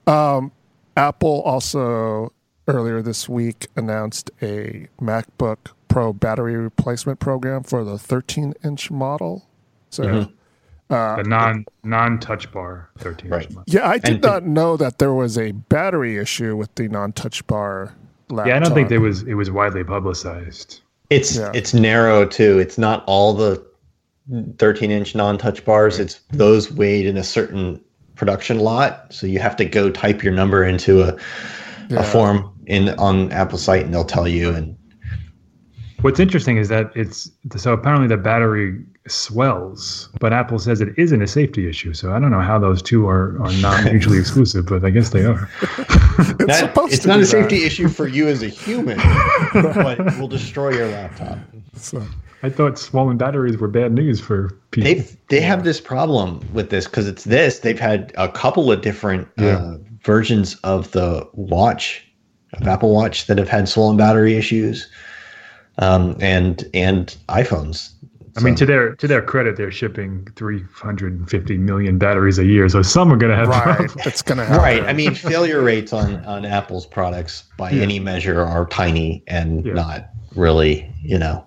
um, Apple also earlier this week announced a MacBook Pro battery replacement program for the 13 inch model. So, Mm-hmm. the non non touch bar thirteen. Right. yeah, I did And- not know that there was a battery issue with the non touch bar laptop. Yeah, I don't think there was it was widely publicized. It's Yeah. it's narrow too. It's not all the 13 inch non-touch bars. It's those weighed in a certain production lot. So you have to go type your number into a, Yeah. a form in on Apple site, and they'll tell you. And What's interesting is that it's so apparently the battery swells, but Apple says it isn't a safety issue. So I don't know how those two are, are not mutually exclusive, but I guess they are. It's that, supposed it's to not be a that. safety issue for you as a human, but it will destroy your laptop. So, I thought swollen batteries were bad news for people. They they have this problem with this because it's this. They've had a couple of different Yeah. uh, versions of the watch, of Apple Watch, that have had swollen battery issues, um, and and iPhones. I mean, to their to their credit, they're shipping 350 million batteries a year, so some are going to have right. problems. It's going to happen. right. I mean, failure rates on on Apple's products by Yeah. any measure are tiny and Yeah. not really, you know.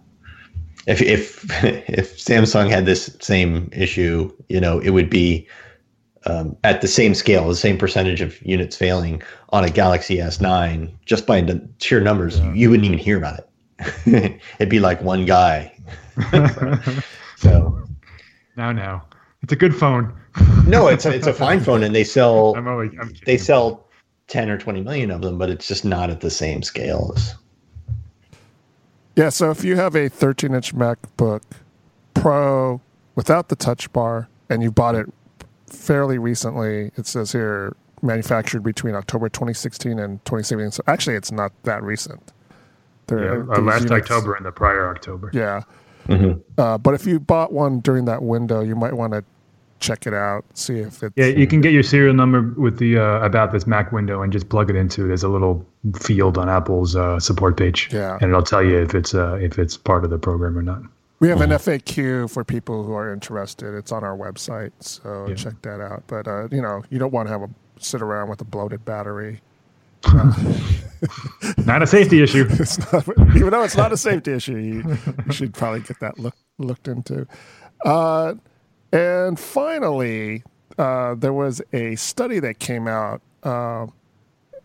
If if if Samsung had this same issue, you know, it would be um, at the same scale, the same percentage of units failing on a Galaxy S9, just by sheer numbers, you wouldn't even hear about it. It'd be like one guy. So now, now, it's a good phone. no, it's a, it's a fine phone, and they sell I'm only I'm they sell 10 or 20 million of them, but it's just not at the same scale as. Yeah, so if you have a 13 inch MacBook Pro without the touch bar and you bought it fairly recently, it says here manufactured between October 2016 and 2017. So actually, it's not that recent. There- Yeah, uh, last units- October and the prior October. Yeah. Uh, but if you bought one during that window, you might want to check it out, see if it's. Yeah, you can get your serial number with the uh, about this Mac window and just plug it into. There's a little field on Apple's uh, support page, Yeah. and it'll tell you if it's uh, if it's part of the program or not. We have an FAQ for people who are interested. It's on our website, so Yeah. check that out. But uh, you know, you don't want to have a sit around with a bloated battery. Not a safety issue. It's not, even though it's not a safety issue, you, you should probably get that look, looked into. Uh, and finally, uh, there was a study that came out. Uh, I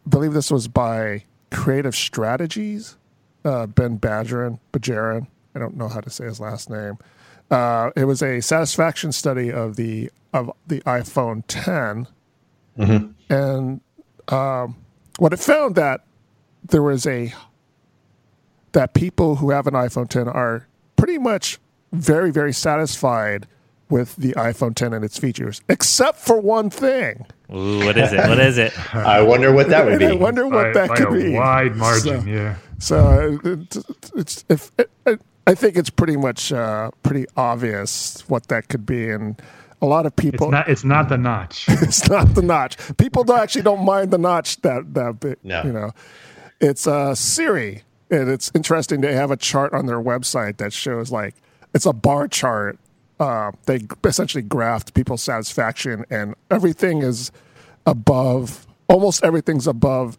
believe this was by Creative Strategies, uh, Ben Badgerin, Bajarin. I don't know how to say his last name. Uh, it was a satisfaction study of the of the iPhone 10, and um, what it found that there was a that people who have an iPhone 10 are pretty much very very satisfied with the iPhone 10 and its features, except for one thing. Ooh, what is it? What is it? I wonder what that would be. I wonder what by, that by could a be. wide margin. So- yeah. So uh, it's, it's if it, it, I think it's pretty much uh, pretty obvious what that could be, and a lot of It's people. not. It's not the notch. it's not the notch. People don't actually don't mind the notch that that big. No. You know, it's uh, Siri, and it's interesting. They have a chart on their website that shows like it's a bar chart. Uh, they essentially graphed people's satisfaction, and everything is above. Almost everything's above,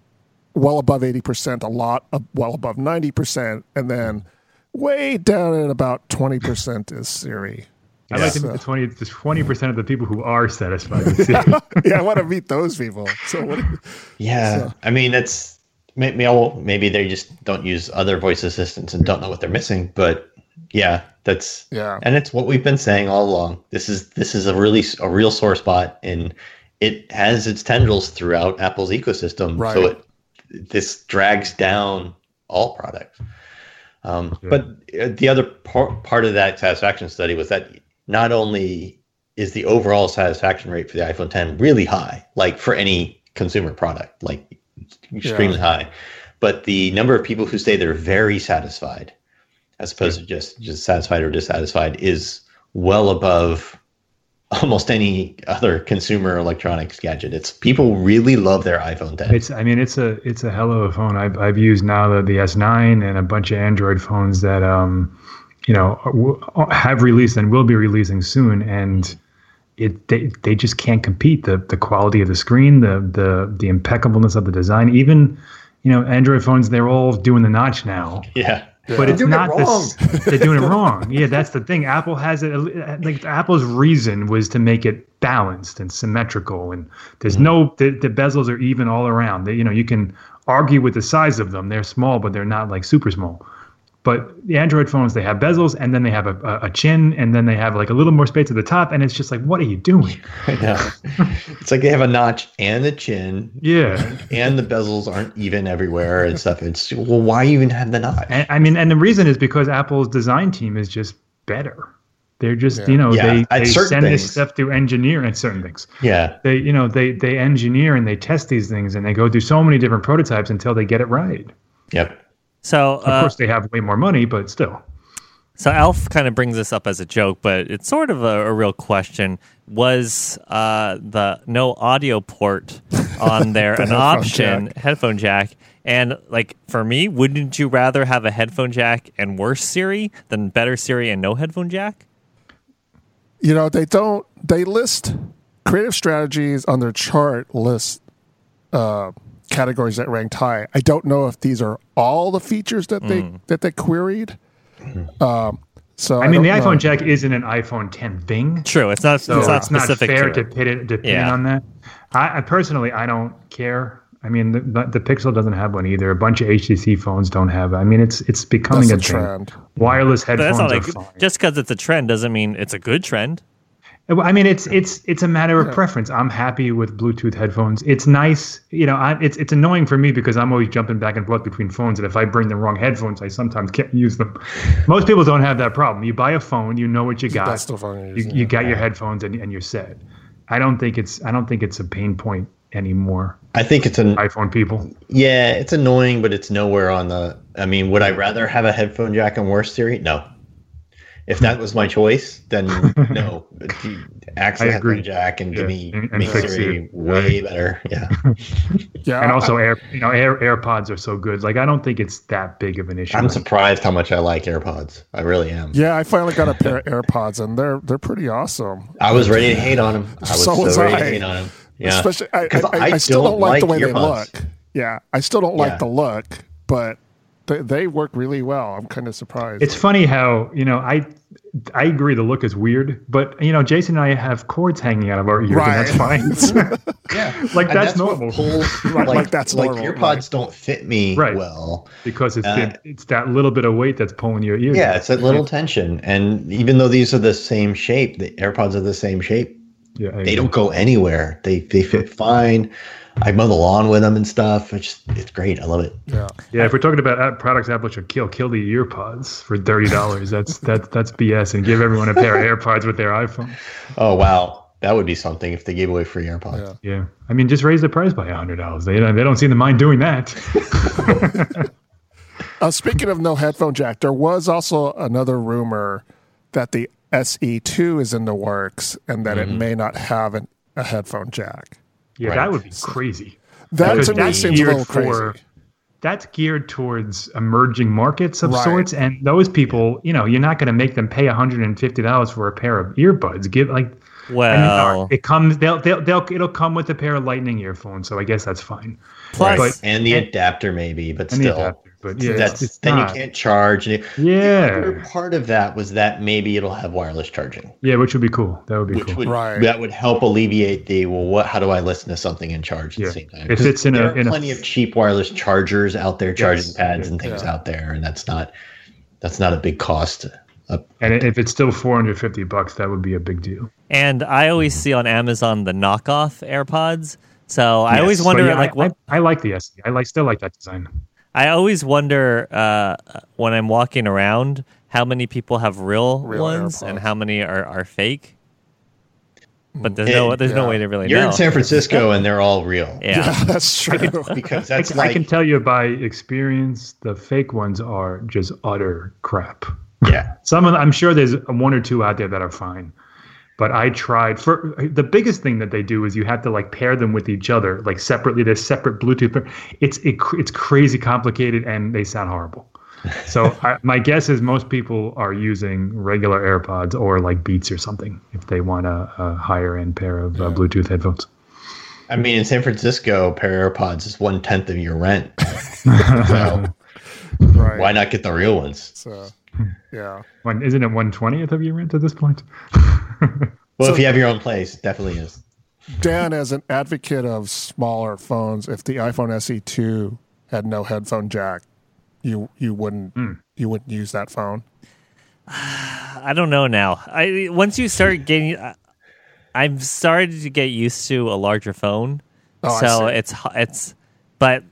well above eighty percent. A lot, of, well above ninety percent, and then way down at about twenty percent is Siri. I like to Yeah. meet the twenty the twenty percent of the people who are satisfied with it. yeah, I want to meet those people. So what? Yeah, I mean, it's maybe maybe they just don't use other voice assistants and don't know what they're missing. But yeah, that's Yeah. and it's what we've been saying all along. This is this is a really s- a real sore spot, and it has its tendrils throughout Apple's ecosystem. Right. So it this drags down all products. Um, Yeah. But uh, the other part part of that satisfaction study was that not only is the overall satisfaction rate for the iPhone 10 really high, like for any consumer product, like extremely high, but the number of people who say they're very satisfied, as opposed to just just satisfied or dissatisfied, is well above almost any other consumer electronics gadget. It's people really love their iPhone 10. It's I mean it's a it's a hell of a phone. I've I've used now the, the S9 and a bunch of Android phones that um you know uh, have released and will be releasing soon and it they, they just can't compete the the quality of the screen the the the impeccableness of the design even you know Android phones they're all doing the notch now yeah. but it's doing it not this. They're doing it wrong. Yeah, that's the thing. Apple has it. Uh, like Apple's reason was to make it balanced and symmetrical, and there's mm-hmm. no the, the bezels are even all around. They, you know, you can argue with the size of them. They're small, but they're not like super small. But the Android phones, they have bezels, and then they have a, a, chin, and then they have like a little more space at the top, and it's just like, what are you doing? I know. it's like they have a notch and a chin, Yeah, and the bezels aren't even everywhere and stuff. It's well, why even have the notch? and, I mean, and the reason is because Apple's design team is just better. They're just, Yeah. you know, Yeah, they, they send this stuff to engineer and certain things. Yeah, they you know they they engineer and they test these things and they go through so many different prototypes until they get it right yep. So, of uh, course they have way more money but still so Alf kind of brings this up as a joke, but it's sort of a, a real question. Was uh, the no audio port on there an headphone option? jack. Headphone jack. And like for me, wouldn't you rather have a headphone jack and worse Siri than better Siri and no headphone jack? You know, they don't. They list creative strategies on their chart list uh, categories that ranked high. I don't know if these are all the features that they that they queried. Um, so i mean the don't know. iphone jack isn't an iphone 10 thing True, it's not. so it's not it's not specific. fair to to it. pit it to pin Yeah. on that I, I personally i don't care i mean the, the, the pixel doesn't have one either a bunch of htc phones don't have it i mean it's it's becoming That's a a thing. trend. wireless But that's headphones not are like fine just because it's a trend doesn't mean it's a good trend. I mean, it's it's it's a matter of preference. I'm happy with Bluetooth headphones. It's nice, you know. I, it's it's annoying for me because I'm always jumping back and forth between phones, and if I bring the wrong headphones, I sometimes can't use them. Most people don't have that problem. You buy a phone, you know what you got. That's the phone you're you, using, you yeah. got your headphones, and, and you're set. I don't think it's I don't think it's a pain point anymore. I think it's an iPhone people. yeah, it's annoying, but it's nowhere on the. I mean, would I rather have a headphone jack and worse Siri? No. If that was my choice, then no. Axe I the agree. headphone jack and give Yeah, me and- and Siri it. way better. Yeah. Yeah, And I- also, Air you know Air AirPods are so good. Like I don't think it's that big of an issue. I'm surprised how much I like AirPods. I really am. yeah, I finally got a pair of AirPods, and they're they're pretty awesome. I was ready to hate on them. I was So so, was ready I. to hate on them. Yeah. Especially, I, I, 'Cause I, I still don't, like the way they look. Yeah, I still don't like Yeah. the look, but they, they work really well. I'm kind of surprised. It's funny how you know I I agree the look is weird, but you know Jason and I have cords hanging out of our ears, Right. and that's fine. Yeah, Like, And that's normal. Pulls, like, like that's like normal, earpods right. don't fit me Right. well. because it's Uh, the, it's that little bit of weight that's pulling your ears. Yeah, it's a little tension, and even though these are the same shape, the AirPods are the same shape. yeah. I They agree. don't go anywhere. They they fit fine. I mow the lawn with them and stuff. It's it's great. I love it. yeah. Yeah, if we're talking about app- products Apple should kill, kill the earpods for thirty dollars. That's that's that's BS, and give everyone a pair of AirPods with their iPhone. Oh wow, that would be something if they gave away free AirPods. Yeah. Yeah, I mean, just raise the price by hundred dollars. They don't, they don't seem to mind doing that. Uh, speaking of no headphone jack, there was also another rumor that the SE2 is in the works and that it may not have an, a headphone jack. Yeah, Right. that would be crazy. That Because to me that's seems a geared little crazy. for- That's geared towards emerging markets of Right. sorts, and those people, you know, you're not going to make them pay 150 dollars for a pair of earbuds. Give like, And, uh, it comes. They'll, they'll they'll it'll come with a pair of Lightning earphones, so I guess that's fine. plus, But- and the and- adapter maybe, but And the still. Adapter, but yeah, that's it's, it's then not. you can't charge. And The Yeah, other part of that was that maybe it'll have wireless charging, yeah, which would be cool. That would be which cool. would Right. that would help alleviate the well, what? How do I listen to something and charge at Yeah. the same time? If 'Cause it's in a- are in a- plenty of cheap wireless chargers out there, charging Yes. pads and things Yeah. out there, and that's not that's not a big cost. Uh, And if it's still 450 bucks, that would be a big deal. and I always see on Amazon the knockoff AirPods. So I Yes, always wonder, yeah, like, I, what I, I like the SE. I like still like that design. I always wonder uh, when I'm walking around how many people have real, Real ones AirPods. and how many are, are fake. But there's no It- there's no way to really know. You're know. in San Francisco, and they're all real. yeah. that's true. because I, that's I like can tell you by experience, the fake ones are just utter crap. yeah. Some of them, I'm sure there's one or two out there that are fine. But I tried for the biggest thing that they do is you have to like pair them with each other like separately. They're separate Bluetooth. It's it, it's crazy complicated and they sound horrible. So I, my guess is most people are using regular AirPods or like Beats or something if they want a, a higher end pair of uh, Bluetooth headphones. I mean, in San Francisco, a pair of AirPods is one tenth of your rent. so right. why not get the real ones? So, yeah. One, isn't it one twentieth of your rent at this point? Well, So- if you have your own place, it definitely is. Dan, as an advocate of smaller phones, if the iPhone SE2 had no headphone jack, you you wouldn't Hmm. you wouldn't use that phone. I don't know now. I once you start getting, I- I'm started to get used to a larger phone. Oh, so it's h- it's, but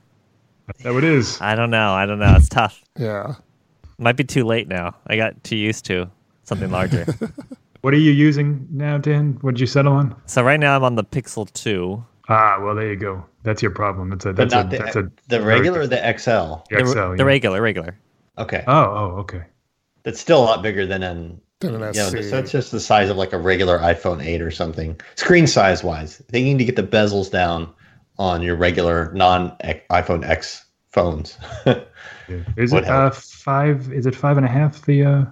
That's how it is. I don't know. I don't know. It's tough. Yeah. Might be too late now. I got too used to something larger. What are you using now, Dan? What did you settle on? so right now I'm on the Pixel Two. Ah, well, there you go. That's your problem. That's a But that's a not the, that's a the regular or the XL? the The, XL, the yeah. regular, regular. Okay. Oh, oh, okay. That's still a lot bigger than an. Than an You know, SE. so it's just the size of like a regular iPhone 8 or something. Screen size wise, they need to get the bezels down on your regular non iPhone X phones. Yeah. Is Would it uh help. Five? Is it five and a half? The uh,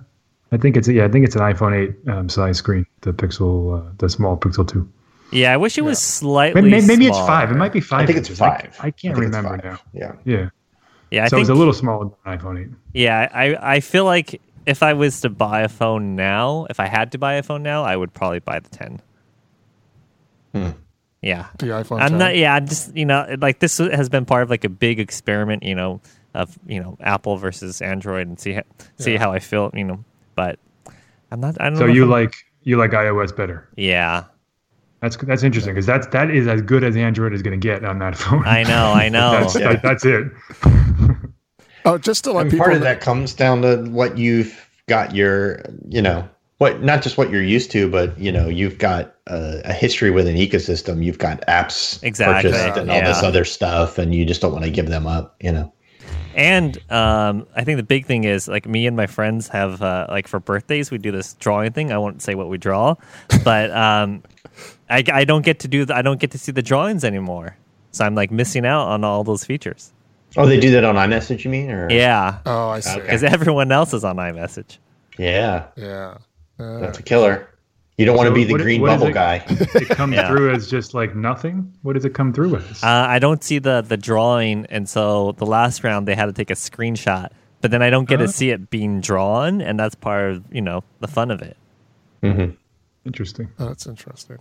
I think it's yeah. I think it's an iPhone eight um, size screen. The Pixel, uh, the small Pixel two. Yeah, I wish it was slightly. Maybe, maybe it's five. It might be five. I think it's inches. I- five. I, can't I remember now. Yeah. Yeah. Yeah, I so think it's a little smaller than an iPhone eight. Yeah, I I feel like if I was to buy a phone now, if I had to buy a phone now, I would probably buy the 10. Hmm. Yeah. The iPhone I'm 10. not yeah, I'm just, you know, like this has been part of like a big experiment, you know, of, you know, Apple versus Android and see how, see Yeah. how I feel, you know. But I'm not I don't So know. if you I'm- like you like iOS better. Yeah. That's that's interesting because that's that is as good as Android is going to get on that phone. I know, I know. that's, Yeah. like, that's it. Oh, just to let And people part of know- that comes down to what you've got your, you know, what not just what you're used to, but you know, you've got a, a history with an ecosystem. You've got apps Exactly, purchased and all this other stuff, and you just don't want to give them up. You know, And um, I think the big thing is like me and my friends have uh, like for birthdays we do this drawing thing. I won't say what we draw, but um, I, I don't get to do the, I don't get to see the drawings anymore. So I'm like missing out on all those features. oh, they do that on iMessage, you mean? Or Yeah, Oh, I see. Okay. because everyone else is on iMessage. yeah, Yeah. Uh, that's a killer. You don't want to be the green what is bubble it- guy. It comes Yeah. through as just like nothing. What does it come through as? Uh, I don't see the the drawing, and so the last round they had to take a screenshot, but then I don't get Oh. to see it being drawn, and that's part of you know the fun of it. hmm Interesting. oh, that's interesting.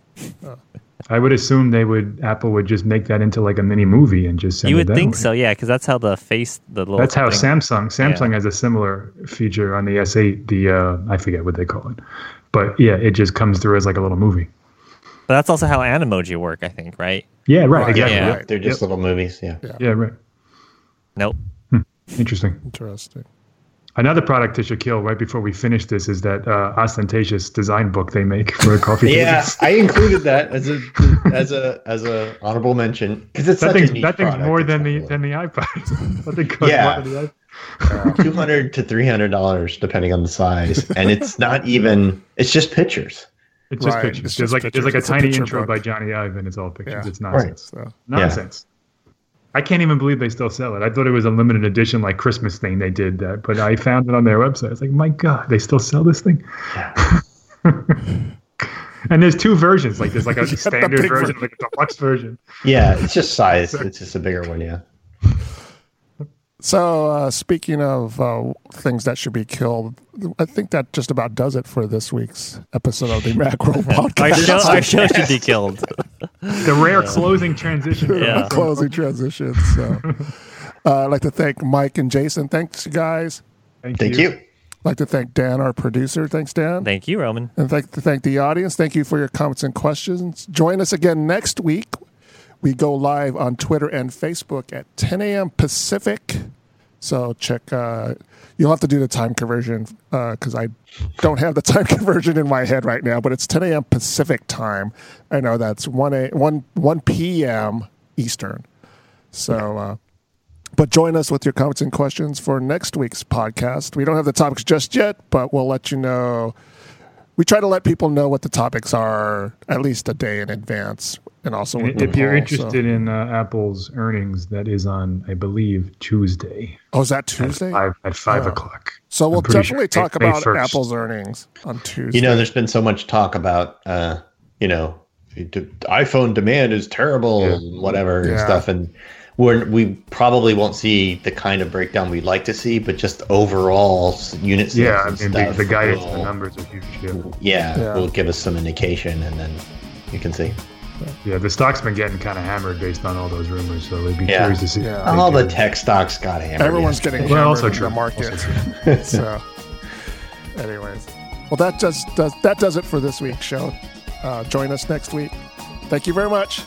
I would assume they would Apple would just make that into like a mini movie and just send you would that think way. so, yeah, because that's how the face the little That's how thing- Samsung Samsung has a similar feature on the S8. The uh, I forget what they call it, but yeah, it just comes through as like a little movie. But that's also how Animoji work, I think, right? Yeah, right. Right, exactly. yeah. right. They're just little movies. Yeah. Yeah. Yeah, right. Nope. Interesting. Interesting. Another product to Shaquille right before we finish this is that uh, ostentatious design book they make for coffee. Yeah. I included that as a as a as a honorable mention because it's that such thing's a niche that thing's product. more than the than the iPod. that thing costs Yeah. more than the iPod. Uh, two hundred to three hundred dollars depending on the size, and it's not even. It's just pictures. It's just Right, pictures. it's there's just like there's like a. It's tiny picture intro book. by Jony Ive, and it's all pictures. Yeah. It's nonsense. So, Nonsense. I can't even believe they still sell it. I thought it was a limited edition, like Christmas thing they did that, but I found it on their website. I was like, my God, they still sell this thing? And there's two versions. Like there's like a standard big version, like a deluxe version. Yeah, it's just size. It's just a bigger one. Yeah. So, uh, speaking of uh, things that should be killed, I think that just about does it for this week's episode of the Macro Our Podcast. show, our show should be killed. The rare closing transition. Yeah. Closing transitions. So, uh, I'd like to thank Mike and Jason. Thanks, guys. Thank, Thank you. I'd like to thank Dan, our producer. Thanks, Dan. Thank you, Roman. And thank to thank the audience. Thank you for your comments and questions. Join us again next week. We go live on Twitter and Facebook at 10 a.m. Pacific. So check. Uh, you'll have to do the time conversion because I don't have the time conversion in my head right now. But it's 10 a.m. Pacific time. I know that's 1 a 1 1 p.m. Eastern. So. Uh, but join us with your comments and questions for next week's podcast. We don't have the topics just yet, but we'll let you know. We try to let people know what the topics are at least a day in advance, and also with If you're Paul, so- interested in uh, Apple's earnings, that is on, I believe, Tuesday oh, is that at Tuesday? five at five Oh. o'clock. So we'll definitely sure. talk May- May about 1st. Apple's earnings on Tuesday. You know, there's been so much talk about, uh, you know, d- iPhone demand is terrible, Yeah. and whatever and stuff, and we're we probably won't see the kind of breakdown we'd like to see, but just overall s- unit sales. Yeah, I and mean the, the guidance, the numbers are huge. Yeah. Yeah, Yeah. will give us some indication, and then you can see. Yeah, the stock's been getting kind of hammered based on all those rumors, so it'd be Yeah. curious to see. Yeah. All the tech stocks got hammered. Everyone's yesterday. getting Well, hammered also in true. the market. Also so, anyways, well, that just does that does it for this week's show. Uh, join us next week. Thank you very much.